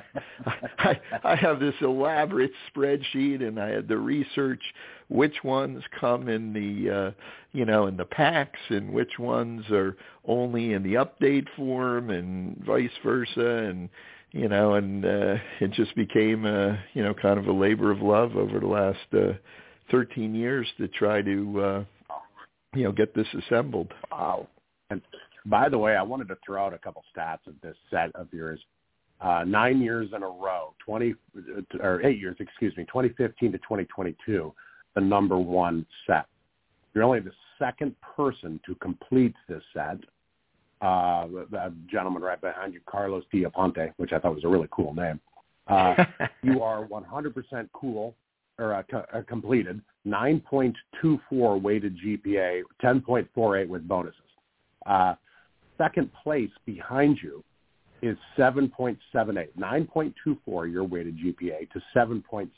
[SPEAKER 4] I I have this elaborate spreadsheet and I had to research which ones come in the uh you know in the packs and which ones are only in the update form and vice versa. And you know and uh it just became a you know kind of a labor of love over the last uh 13 years to try to uh you know, get this assembled.
[SPEAKER 3] Wow. And by the way, I wanted to throw out a couple stats of this set of yours. Uh, nine years in a row, 20 or eight years, excuse me, 2015 to 2022, the number one set. You're only the second person to complete this set. Uh, the gentleman right behind you, Carlos Diaponte, which I thought was a really cool name. Uh, [LAUGHS] you are 100% cool or uh, uh, completed, 9.24 weighted GPA, 10.48 with bonuses. Uh, second place behind you is 7.78, 9.24 your weighted GPA to 7.78.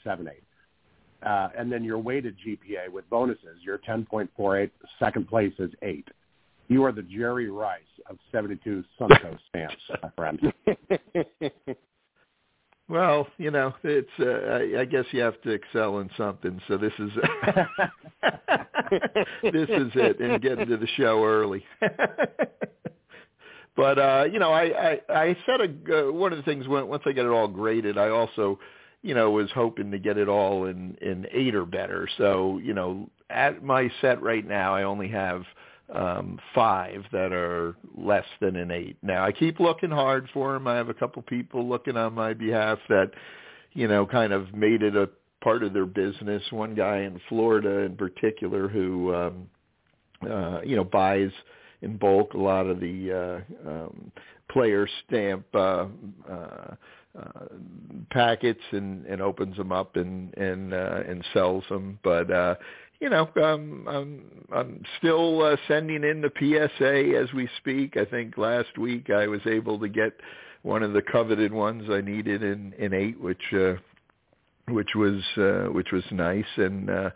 [SPEAKER 3] Uh, and then your weighted GPA with bonuses, your 10.48, second place is 8. You are the Jerry Rice of 72 Sunoco stamps, my friend. [LAUGHS]
[SPEAKER 4] Well, you know, it's uh, I, guess you have to excel in something. So this is [LAUGHS] this is it, and get into the show early. [LAUGHS] but uh, you know, I I, I said a, uh, one of the things when, once I get it all graded, I also you know was hoping to get it all in in eight or better. So you know, at my set right now, I only have um, five that are less than an eight. Now I keep looking hard for them. I have a couple people looking on my behalf that, you know, kind of made it a part of their business. One guy in Florida in particular who, um, uh, you know, buys in bulk a lot of the uh, um, player stamp uh, uh, uh, packets and, and opens them up and and uh, and sells them. But uh, you know, um, I'm, I'm still uh, sending in the PSA as we speak. I think last week I was able to get one of the coveted ones I needed in in eight, which uh, which was uh, which was nice, and uh,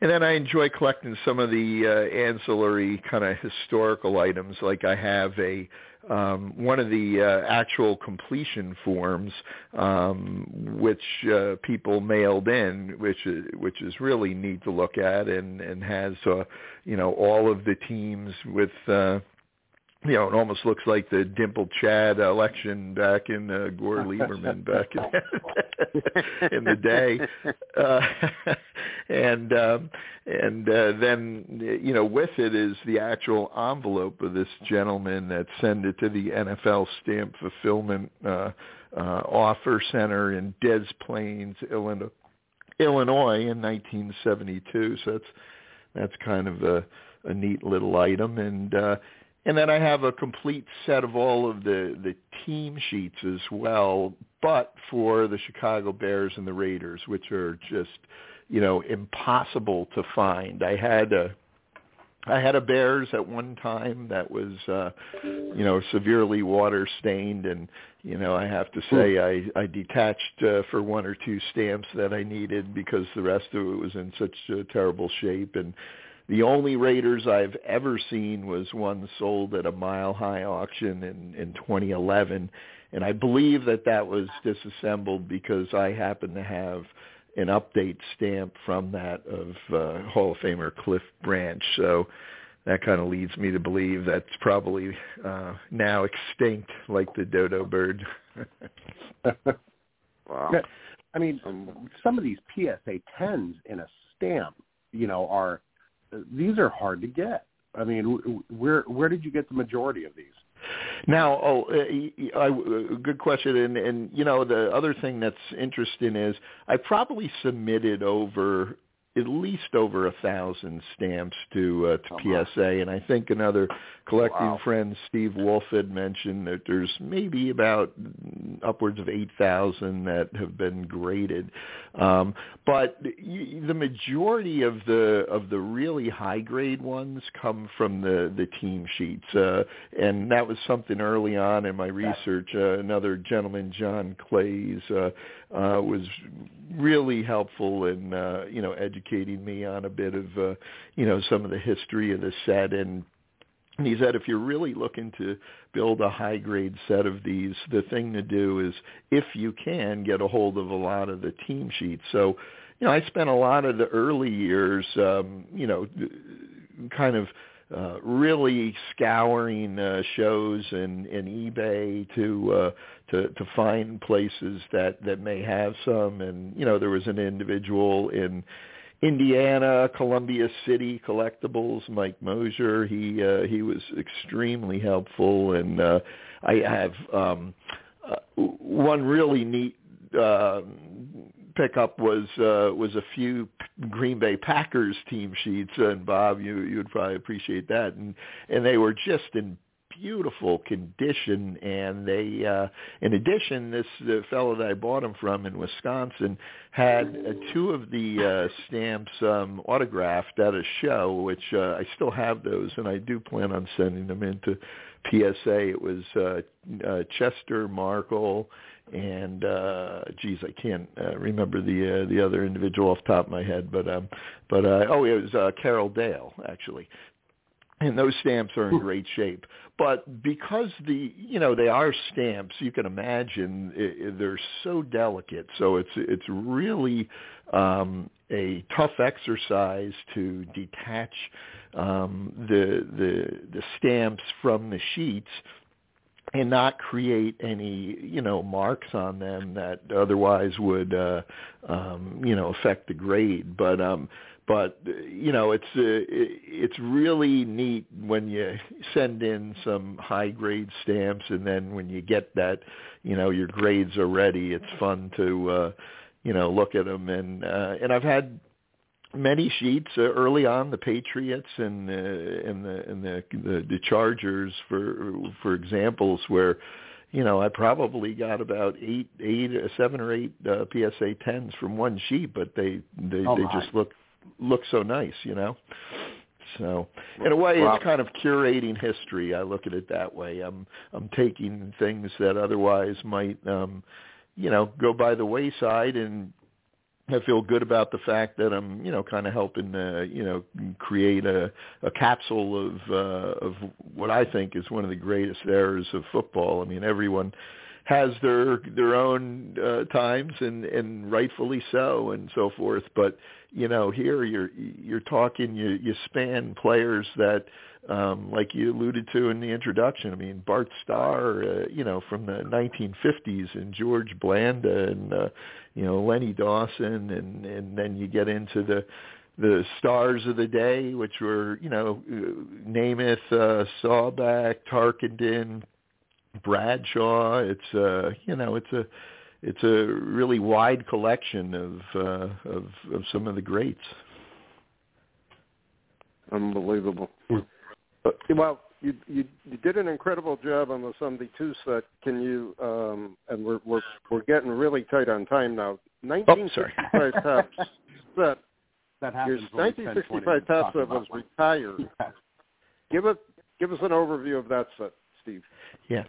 [SPEAKER 4] and then I enjoy collecting some of the uh, ancillary kind of historical items. Like I have a um, one of the uh, actual completion forms, um, which uh, people mailed in, which is, which is really neat to look at, and and has uh, you know all of the teams with. Uh, you know, it almost looks like the dimpled Chad election back in uh, Gore Lieberman back in, [LAUGHS] in the day, uh, [LAUGHS] and um, and uh, then you know with it is the actual envelope of this gentleman that sent it to the NFL Stamp Fulfillment uh, uh, Offer Center in Des Plaines, Illinois, Illinois in 1972. So that's that's kind of a, a neat little item and. uh and then I have a complete set of all of the, the team sheets as well, but for the Chicago Bears and the Raiders, which are just, you know, impossible to find. I had a I had a Bears at one time that was, uh, you know, severely water stained, and you know, I have to say I I detached uh, for one or two stamps that I needed because the rest of it was in such a terrible shape, and the only Raiders I've ever seen was one sold at a mile high auction in, in 2011. And I believe that that was disassembled because I happen to have an update stamp from that of uh, Hall of Famer Cliff Branch. So that kind of leads me to believe that's probably uh, now extinct like the dodo bird. [LAUGHS]
[SPEAKER 3] wow. I mean, some of these PSA 10s in a stamp, you know, are – these are hard to get. I mean, where where did you get the majority of these?
[SPEAKER 4] Now, oh, uh, I, uh, good question. And, and you know, the other thing that's interesting is I probably submitted over at least over a thousand stamps to uh, to oh, PSA, and I think another collecting wow. friend, Steve Wolf, had mentioned that there's maybe about upwards of eight thousand that have been graded. Um, but the majority of the of the really high grade ones come from the the team sheets, uh, and that was something early on in my research. Uh, another gentleman, John Clays, uh, uh, was really helpful in uh, you know educating me on a bit of uh, you know some of the history of the set. And and he said if you're really looking to build a high grade set of these the thing to do is if you can get a hold of a lot of the team sheets. So you know I spent a lot of the early years um you know kind of uh, really scouring uh, shows and, and eBay to uh, to to find places that that may have some. And you know, there was an individual in Indiana, Columbia City Collectibles, Mike Mosier. He uh, he was extremely helpful, and uh, I have um, uh, one really neat uh, pickup was uh, was a few Green Bay Packers team sheets, and Bob, you you would probably appreciate that, and and they were just in beautiful condition. And they, uh, in addition, this the fellow that I bought them from in Wisconsin had uh, two of the uh, stamps um, autographed at a show, which uh, I still have those, and I do plan on sending them into PSA. It was uh, uh, Chester Marcol and uh geez i can't uh, remember the uh, the other individual off the top of my head but um but uh oh it was uh carroll dale actually. And those stamps are in great shape. But because the you know they are stamps you can imagine it, it, they're so delicate. So it's it's really um a tough exercise to detach um the the the stamps from the sheets and not create any you know marks on them that otherwise would uh um you know affect the grade. But um but you know it's uh, it's really neat when you send in some high grade stamps and then when you get that you know your grades are ready it's fun to uh you know look at them and uh and I've had many sheets uh, early on the Patriots and uh, and the and the, the the Chargers for for examples where you know I probably got about eight eight uh, seven or eight uh, PSA tens from one sheet, but they they
[SPEAKER 3] oh
[SPEAKER 4] they just look look so nice, you know. So in a way,
[SPEAKER 3] Wow.
[SPEAKER 4] it's kind of curating history. I look at it that way. I'm I'm taking things that otherwise might um, you know go by the wayside and I feel good about the fact that I'm, you know, kind of helping, uh, you know, create a, a capsule of uh, of what I think is one of the greatest eras of football. I mean, everyone has their their own uh, times, and and rightfully so, and so forth. But you know, here you're you're talking, you you span players that um, like you alluded to in the introduction. I mean, Bart Starr, uh, you know, from the 1950s, and George Blanda, and uh, you know Lenny Dawson, and and then you get into the the stars of the day, which were you know uh, Namath, uh, Staubach, Tarkenton, Bradshaw. It's uh, you know it's a it's a really wide collection of uh, of of some of the greats.
[SPEAKER 2] Unbelievable. But, well, you, you you did an incredible job on the 72 set. Can you? Um, and we're we're we're getting really tight on time now.
[SPEAKER 4] Oh, sorry.
[SPEAKER 2] 1965 Topps set. [LAUGHS]
[SPEAKER 3] That
[SPEAKER 2] Your
[SPEAKER 3] happens when we spend 20
[SPEAKER 2] 1965
[SPEAKER 3] minutes
[SPEAKER 2] top
[SPEAKER 3] talking
[SPEAKER 2] set was
[SPEAKER 3] about one.
[SPEAKER 2] retired. [LAUGHS] Give us give us an overview of that set, Steve.
[SPEAKER 4] Yeah.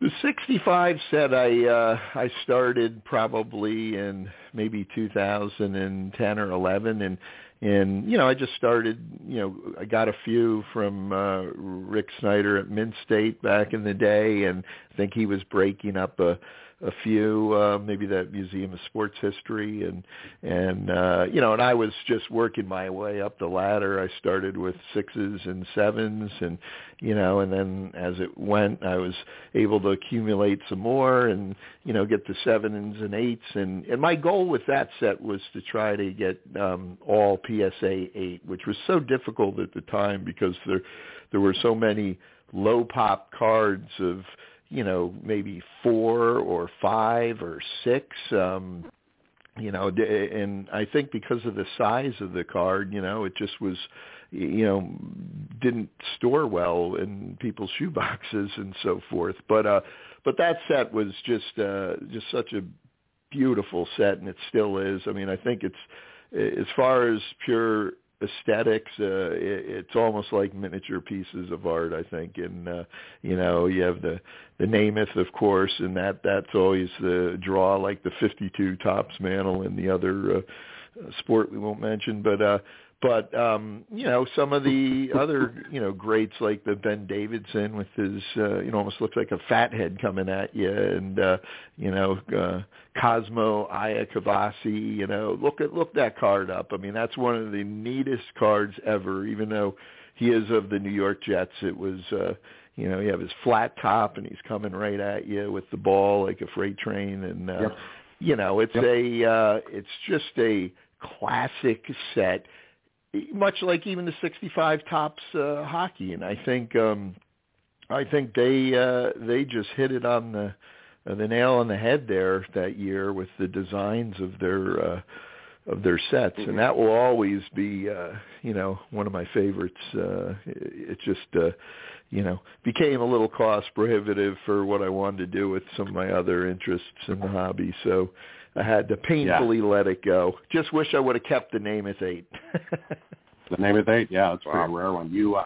[SPEAKER 4] The 65 set I uh I started probably in maybe 2010 or 11 and and you know I just started you know I got a few from uh Rick Snyder at Mint State back in the day and I think he was breaking up a a few uh maybe that Museum of Sports History and and uh you know and I was just working my way up the ladder. I started with sixes and sevens and you know and then as it went I was able to accumulate some more and you know get to sevens and eights. And and my goal with that set was to try to get um all PSA 8 which was so difficult at the time because there there were so many low pop cards of you know maybe 4 or 5 or 6 um you know and I think because of the size of the card you know it just was you know didn't store well in people's [LAUGHS] shoe boxes and so forth. But uh but that set was just uh just such a beautiful set and it still is. I mean i think it's as far as pure aesthetics uh it, it's almost like miniature pieces of art i think. And uh you know you have the the Namath of course and that that's always the draw like the 52 Topps mantle and the other uh, sport we won't mention. But uh but um you know some of the other you know greats like the Ben Davidson with his uh, you know almost looks like a fathead coming at you and uh you know uh Cosmo Iacavazzi you know look at look that card up I mean that's one of the neatest cards ever even though he is of the New York Jets it was uh you know you have his flat top and he's coming right at you with the ball like a freight train and uh
[SPEAKER 3] Yep.
[SPEAKER 4] you know it's
[SPEAKER 3] Yep.
[SPEAKER 4] a uh it's just a classic set much like even the 65 Topps uh, hockey. And I think um I think they uh they just hit it on the uh, the nail on the head there that year with the designs of their uh of their sets. And that will always be uh you know one of my favorites. Uh it- it's just uh you know, became a little cost prohibitive for what I wanted to do with some of my other interests in the hobby. So I had to painfully yeah. let it go. Just wish I would have kept the name Namath Eight.
[SPEAKER 3] the name Namath Eight, yeah, it's a wow. pretty rare one. You, uh,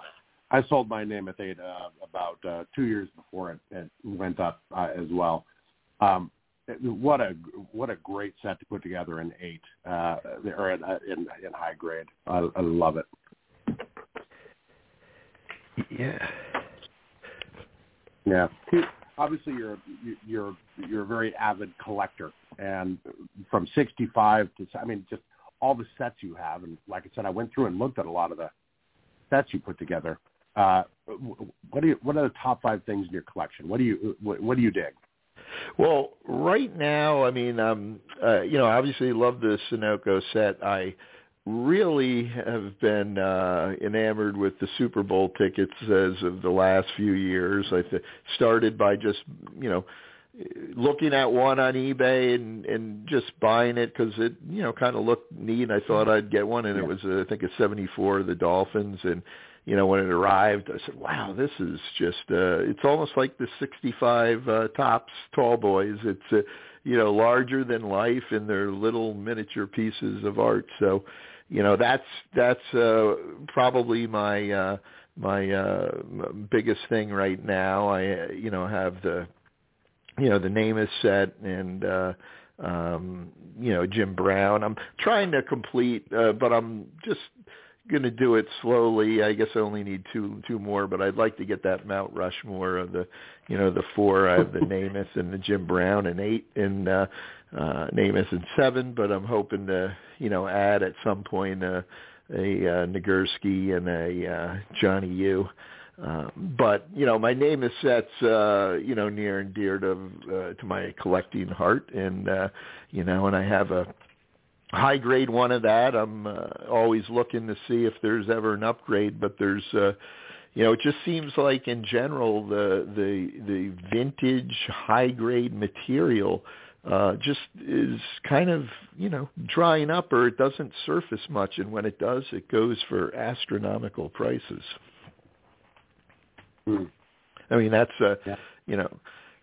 [SPEAKER 3] I sold my name Namath Eight uh, about uh, two years before it, it went up uh, as well. Um, what a what a great set to put together in eight uh, or in, in, in high grade. I, I love it.
[SPEAKER 4] Yeah.
[SPEAKER 3] Yeah. Obviously, you're you're you're a very avid collector, and from 65 to I mean, just all the sets you have, and like I said, I went through and looked at a lot of the sets you put together. Uh, what do you what are the top five things in your collection? What do you what, what do you dig?
[SPEAKER 4] Well, right now, I mean, um, uh, you know, obviously love the Sunoco set. I really have been uh, enamored with the Super Bowl tickets as of the last few years. I th- started by just you know looking at one on eBay and and just buying it because it you know kind of looked neat. I thought I'd get one, and yeah. it was uh, I think a '74 the Dolphins, and you know when it arrived, I said, "Wow, this is just uh, it's almost like the '65 uh, Topps Tall Boys. It's uh, you know larger than life, and they're little miniature pieces of art." So you know that's that's uh, probably my uh, my uh, biggest thing right now. I you know have the you know the Namath set and uh, um, you know Jim Brown. I'm trying to complete, uh, but I'm just going to do it slowly. I guess I only need two two more, but I'd like to get that Mount Rushmore of the you know the four. I have the [LAUGHS] Namath and the Jim Brown and eight and uh, uh, Namath and seven, but I'm hoping to you know, add at some point a, a uh, Nagurski and a uh, Johnny U. Uh, but you know, my name is sets uh, you know near and dear to uh, to my collecting heart, and uh, you know, and I have a high grade one of that. I'm uh, always looking to see if there's ever an upgrade, but there's uh, you know, it just seems like in general the the the vintage high grade material uh, just is kind of you know drying up or it doesn't surface much. And when it does it goes for astronomical prices
[SPEAKER 3] hmm.
[SPEAKER 4] i mean that's uh yeah. you know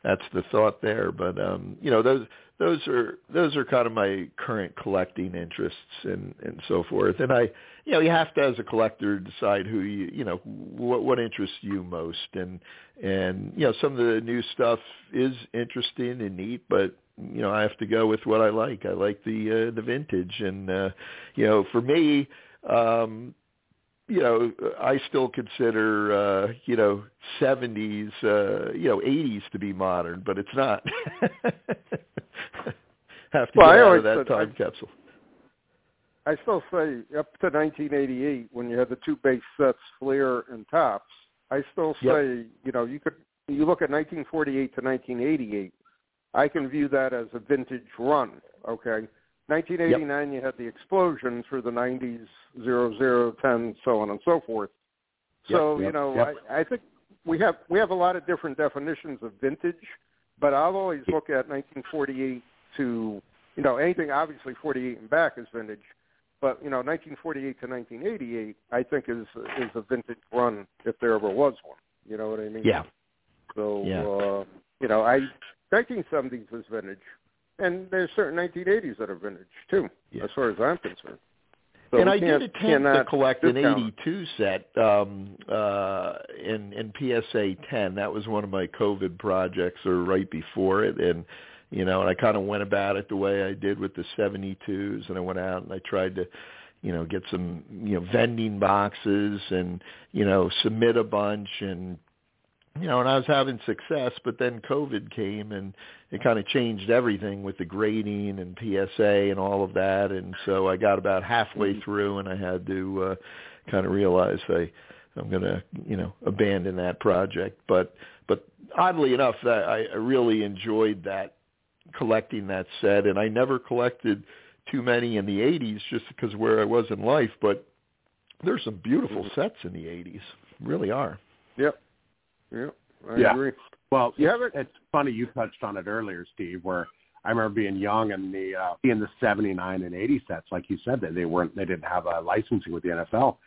[SPEAKER 4] that's the thought there but um you know those those are those are kind of my current collecting interests and and so forth and i you know you have to as a collector decide who you you know what what interests you most and and you know some of the new stuff is interesting and neat but you know I have to go with what I like. I like the uh, the vintage, and uh, you know for me, um, you know I still consider uh, you know seventies, uh, you know eighties to be modern, but it's not. [LAUGHS] have to well, get out of that time I, capsule.
[SPEAKER 2] I still say up to 1988 when you had the two base sets, Fleer and Topps, I still say yep. you know you could you look at 1948 to 1988 I can view that as a vintage run. Okay, 1989 yep. you had the explosion through the 90s, zero, zero, ten, so on and so forth. So yep, you know, yep. I, I think we have we have a lot of different definitions of vintage, but I'll always look at 1948 to you know anything obviously 48 and back is vintage, but you know 1948 to 1988 I think is is a vintage run if there ever was one. You know what I mean?
[SPEAKER 4] Yeah.
[SPEAKER 2] So yeah. Uh, you know I 1970s was vintage, and there's certain 1980s that are vintage too, yeah. as far as I'm concerned.
[SPEAKER 4] So and I did attempt to collect an '82 set um, uh, in in PSA 10. That was one of my COVID projects, or right before it, and you know, and I kind of went about it the way I did with the 72s, and I went out and I tried to you know get some you know vending boxes and you know submit a bunch and you know, and I was having success, but then COVID came and it kind of changed everything with the grading and PSA and all of that. And so I got about halfway mm-hmm. through and I had to uh, kind of realize I, I'm going to, you know, abandon that project. But, but oddly enough, that I, I really enjoyed that collecting that set and I never collected too many in the 80s just because where I was in life, but there's some beautiful mm-hmm. sets in the 80s. Really are.
[SPEAKER 2] Yep. Yeah, I
[SPEAKER 3] yeah.
[SPEAKER 2] agree.
[SPEAKER 3] Well, you have. It's funny you touched on it earlier, Steve, where I remember being young and the uh, in the '79 and '80 sets, like you said, that they weren't, they didn't have a licensing with the NFL.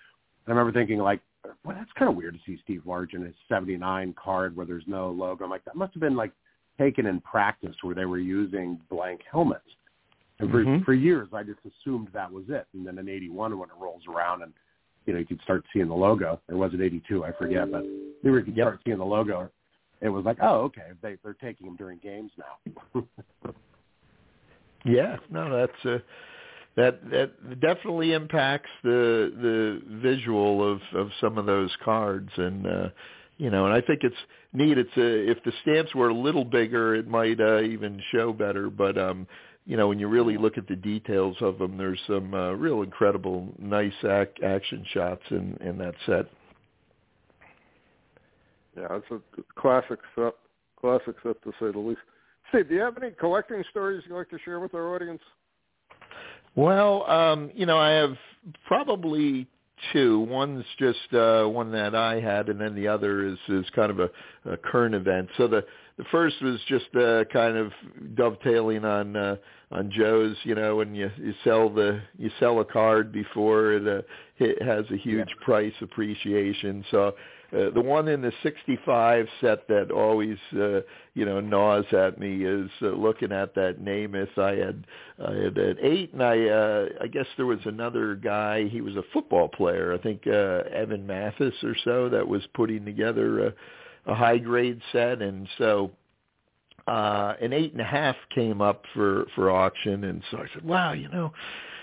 [SPEAKER 3] And I remember thinking, like, well, that's kind of weird to see Steve Largent his 79 card where there's no logo. I'm like, that must have been like taken in practice where they were using blank helmets. And for,
[SPEAKER 4] Mhm.
[SPEAKER 3] for years, I just assumed that was it. And then in 81, when it rolls around and, you know, you could start seeing the logo. It wasn't 82, I forget, but you were- you could
[SPEAKER 4] Yep.
[SPEAKER 3] start seeing the logo. It was like, oh, okay, they, they're taking them during games now. [LAUGHS]
[SPEAKER 4] Yeah, no, that's uh, that that definitely impacts the the visual of of some of those cards, and uh, you know, and I think it's neat. It's a, if the stamps were a little bigger, it might uh, even show better. But um, you know, when you really look at the details of them, there's some uh, real incredible, nice ac- action shots in in that set.
[SPEAKER 2] Yeah, it's a classic set. Classic set to say the least. Steve, do you have any collecting stories you'd like to share with our audience?
[SPEAKER 4] Well, um, you know, I have probably two. One's just uh, one that I had, and then the other is is kind of a, a current event. So the the first was just uh, kind of dovetailing on uh, on Joe's. You know, when you you sell the you sell a card before it, uh, it has a huge price appreciation. So uh, the one in the 65 set that always, uh, you know, gnaws at me is uh, looking at that Namath. I had, I had an eight, and I, uh, I guess there was another guy. He was a football player. I think uh, Evan Mathis or so that was putting together a, a high grade set, and so uh, an eight and a half came up for for auction, and so I said, wow, you know,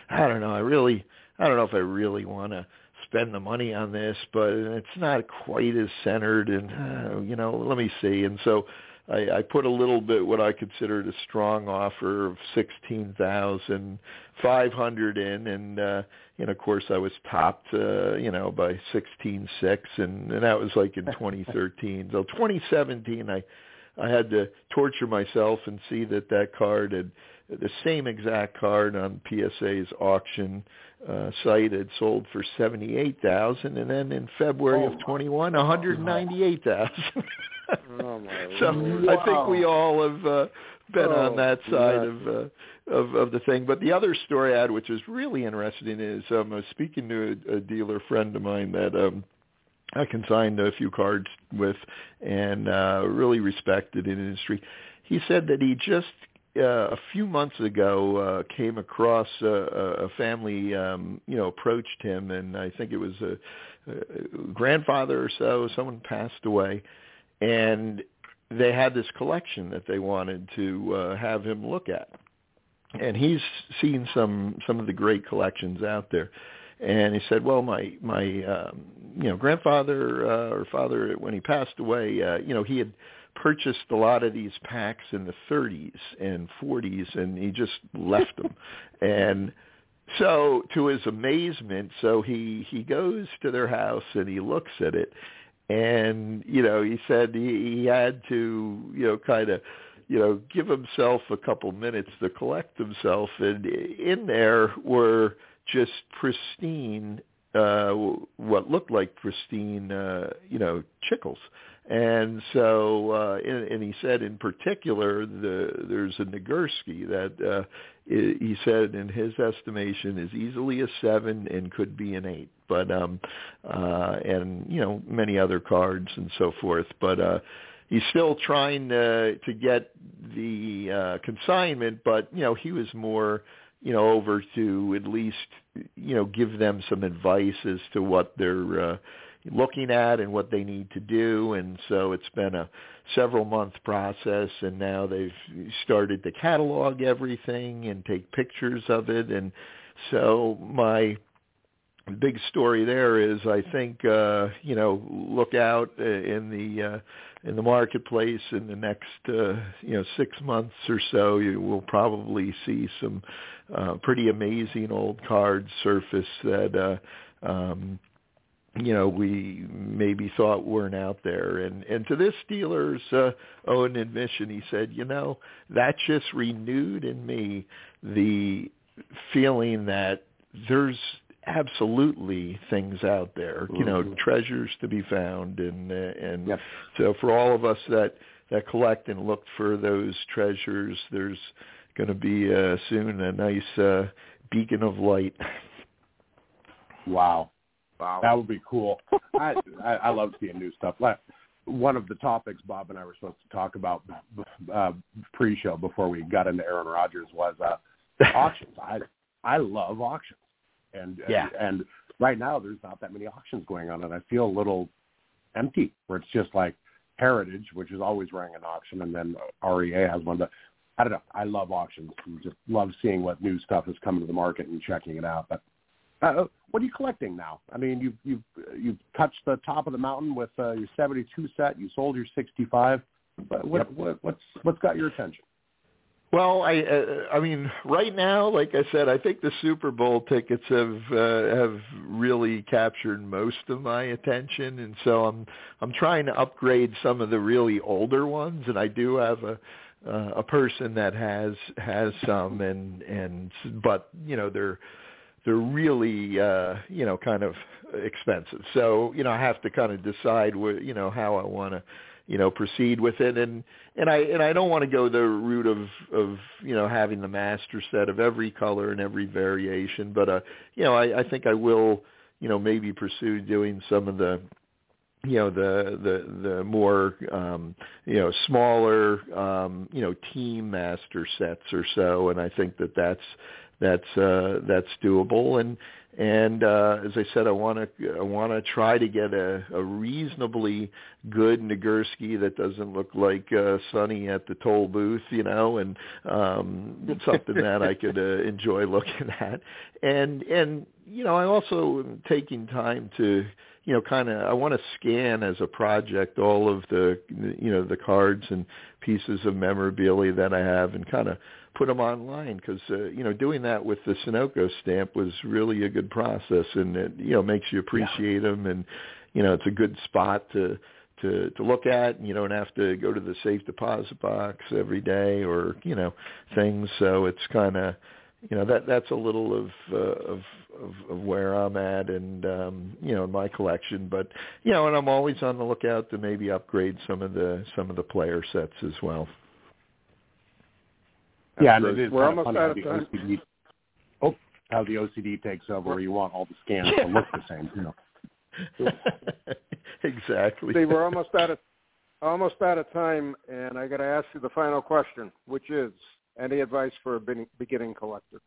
[SPEAKER 4] I don't know, I really, I don't know if I really want to spend the money on this, but it's not quite as centered and, uh, you know, let me see. And so I, I put a little bit what I considered a strong offer of 16500 in and, uh, and of course I was topped, uh, you know, by 166 and, and that was like in [LAUGHS] 2013. so 2017 I, I had to torture myself and see that that card had the same exact card on PSA's auction uh, site had sold for seventy eight thousand, and then in February
[SPEAKER 3] Oh,
[SPEAKER 4] of twenty one, one hundred ninety eight thousand.
[SPEAKER 2] Oh my [LAUGHS]
[SPEAKER 4] so
[SPEAKER 2] lord.
[SPEAKER 4] I think we all have uh, been
[SPEAKER 2] Oh,
[SPEAKER 4] on that side
[SPEAKER 2] nuts.
[SPEAKER 4] of, uh, of of the thing. But the other story I had, which is really interesting, is um, I was speaking to a, a dealer friend of mine that. um I consigned a few cards with and uh really respected in industry. He said that he just uh, a few months ago uh, came across a, a family, um, you know, approached him, and I think it was a, a grandfather or so. Someone passed away, and they had this collection that they wanted to uh, have him look at. And he's seen some some of the great collections out there, and he said, "Well, my my um, you know grandfather uh, or father when he passed away, uh, you know, he had." Purchased a lot of these packs in the 30s and 40s and he just left them. [LAUGHS] And so to his amazement so he he goes to their house and he looks at it. And you know he said he, he had to you know kind of you know give himself a couple minutes to collect himself. And in there were just pristine uh what looked like pristine uh you know chickles. And so uh and, and he said in particular the there's a Nagurski that uh he said in his estimation is easily a 7 and could be an 8 but um uh and you know many other cards and so forth. But uh he's still trying to to get the uh consignment but you know he was more you know over to at least you know give them some advice as to what they're uh looking at and what they need to do. And so it's been a several month process and now they've started to catalog everything and take pictures of it. And so my big story there is I think uh you know look out uh, in the uh in the marketplace in the next uh you know 6 months or so you will probably see some uh pretty amazing old cards surface that uh um you know we maybe thought weren't out there and and to this dealer's uh own admission he said you know that just renewed in me the feeling that there's absolutely things out there you know
[SPEAKER 3] Mhm.
[SPEAKER 4] treasures to be found and uh, and
[SPEAKER 3] Yep.
[SPEAKER 4] so for all of us that that collect and look for those treasures there's going to be uh, soon a nice uh beacon of light
[SPEAKER 3] Wow.
[SPEAKER 2] Wow.
[SPEAKER 3] That would be cool. I, I I love seeing new stuff. One of the topics Bob and I were supposed to talk about uh, pre-show before we got into Aaron Rodgers was uh, auctions. I I love auctions, and
[SPEAKER 4] yeah.
[SPEAKER 3] and right now there's not that many auctions going on, and I feel a little empty where it's just like Heritage, which is always running an auction, and then REA has one. But I don't know. I love auctions. and just love seeing what new stuff is coming to the market and checking it out. But uh, what are you collecting now? I mean, you've you've you've touched the top of the mountain with uh, your 72 set. You sold your 65. But what,
[SPEAKER 2] Yep.
[SPEAKER 3] what what's what's got your attention?
[SPEAKER 4] Well, I uh, I mean, right now, like I said, I think the Super Bowl tickets have uh, have really captured most of my attention, and so I'm I'm trying to upgrade some of the really older ones, and I do have a uh, a person that has has some, and and but you know they're they're really uh you know kind of expensive. So you know i have to kind of decide what you know how i want to you know proceed with it. And and i and i don't want to go the route of of you know having the master set of every color and every variation. But uh you know i i think i will you know maybe pursue doing some of the you know the the the more um you know smaller um you know team master sets or so and i think that that's that's uh that's doable. And and uh as i said i want to i want to try to get a a reasonably good Nagurski that doesn't look like uh Sonny at the toll booth you know and um [LAUGHS] something that i could uh, enjoy looking at. And and you know i also am taking time to you know kind of I want to scan as a project all of the you know the cards and pieces of memorabilia that I have and kind of put them online because uh, you know doing that with the Sunoco stamp was really a good process and it you know makes you appreciate them and you know it's a good spot to to to look at and you don't have to go to the safe deposit box every day or you know things. So it's kind of you know that that's a little of uh, of, of of where I'm at and um you know in my collection but you know and I'm always on the lookout to maybe upgrade some of the some of the player sets as well
[SPEAKER 3] Yeah, and it is
[SPEAKER 2] We're almost
[SPEAKER 3] how
[SPEAKER 2] out of
[SPEAKER 3] the
[SPEAKER 2] time.
[SPEAKER 3] OCD. Oh, how the OCD takes over, where you want all the scans to look the same. You know. [LAUGHS]
[SPEAKER 4] exactly
[SPEAKER 2] See, we're almost out of almost out of time, and I got to ask you the final question, which is: any advice for a begin- beginning collector?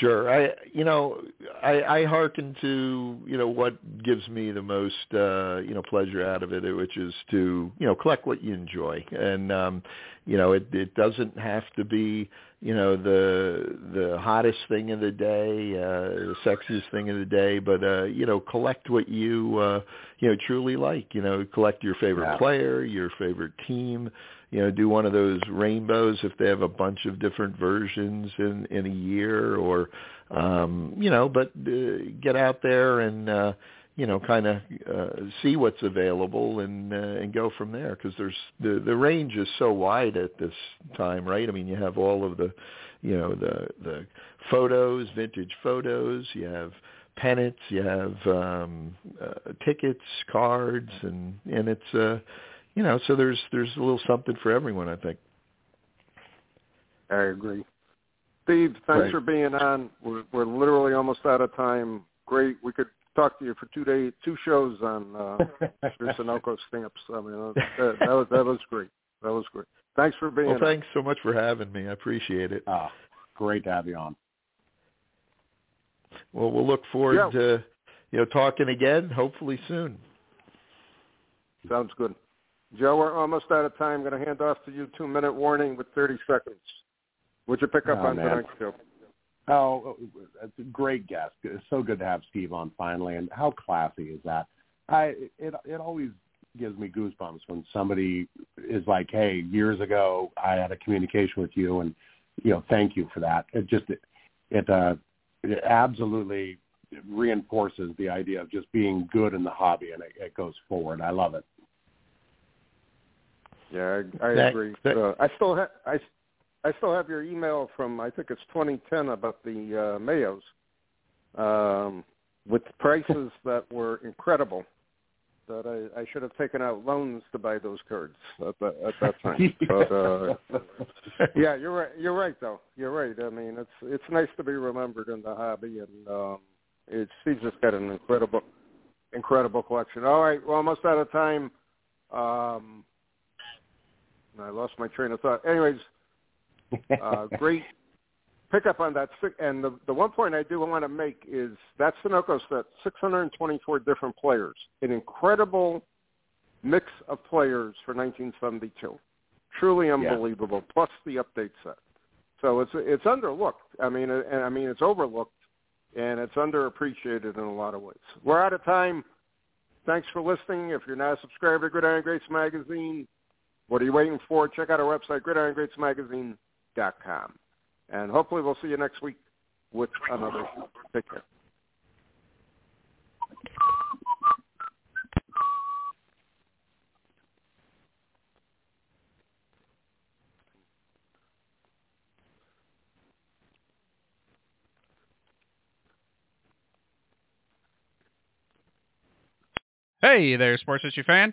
[SPEAKER 4] Sure. I you know, I I hearken to, you know, what gives me the most uh, you know, pleasure out of it, which is to, you know, collect what you enjoy. And um, you know, it it doesn't have to be, you know, the the hottest thing of the day, uh the sexiest thing of the day, but uh, you know, collect what you uh you know, truly like. You know, collect your favorite
[SPEAKER 3] Yeah.
[SPEAKER 4] player, your favorite team, you know do one of those rainbows if they have a bunch of different versions in in a year or um you know but uh, get out there and uh you know kind of uh, see what's available and uh, and go from there. Because there's the the range is so wide at this time right? I mean you have all of the you know the the photos vintage photos you have pennants you have um uh, tickets cards and and it's uh you know, so there's there's a little something for everyone, I think.
[SPEAKER 2] I agree. Steve, thanks
[SPEAKER 3] Great.
[SPEAKER 2] for being on. We're, we're literally almost out of time. Great. We could talk to you for two days, two shows on uh, [LAUGHS] your Sunoco stamps. I mean, that, that was that was great. That was great. Thanks for being
[SPEAKER 4] Well,
[SPEAKER 2] on.
[SPEAKER 4] thanks so much for having me. I appreciate it.
[SPEAKER 3] Ah, great to have you on.
[SPEAKER 4] Well, we'll look forward
[SPEAKER 2] Yeah.
[SPEAKER 4] to you know talking again, hopefully soon.
[SPEAKER 2] Sounds good. Joe, we're almost out of time. I'm going to hand off to you. Two minute warning with 30 seconds. What'd you pick up
[SPEAKER 3] Oh,
[SPEAKER 2] on
[SPEAKER 3] man.
[SPEAKER 2] tonight's show?
[SPEAKER 3] Oh, it's a great guest. It's so good to have Steve on finally, and how classy is that? I it it always gives me goosebumps when somebody is like, "Hey, years ago I had a communication with you, and you know, thank you for that." It just it, it uh it absolutely reinforces the idea of just being good in the hobby, and it, it goes forward. I love it.
[SPEAKER 2] Yeah, I, I
[SPEAKER 4] That-
[SPEAKER 2] agree.
[SPEAKER 4] that-
[SPEAKER 2] uh, I still have I, I still have your email from I think it's 2010 about the uh, Mayos, um, with prices that were incredible. That I, I should have taken out loans to buy those cards at, that at that time. [LAUGHS] but uh, yeah, you're right. You're right, though. You're right. I mean, it's it's nice to be remembered in the hobby, and um, It's he's just got an incredible, incredible collection. All right, we're almost out of time. Um, I lost my train of thought. Anyways, uh, [LAUGHS] great pick up on that. And the, the one point I do want to make is that Sunoco set 624 different players, an incredible mix of players for 1972. Truly unbelievable. Yeah. Plus the update set. So it's it's underlooked. I mean, and I mean it's overlooked, and it's underappreciated in a lot of ways. We're out of time. Thanks for listening. If you're not a subscriber to Gridiron Greats Magazine, what are you waiting for? Check out our website, gridirongreatsmagazine.com. And hopefully we'll see you next week with another. Take care.
[SPEAKER 5] Hey there, sports history fan.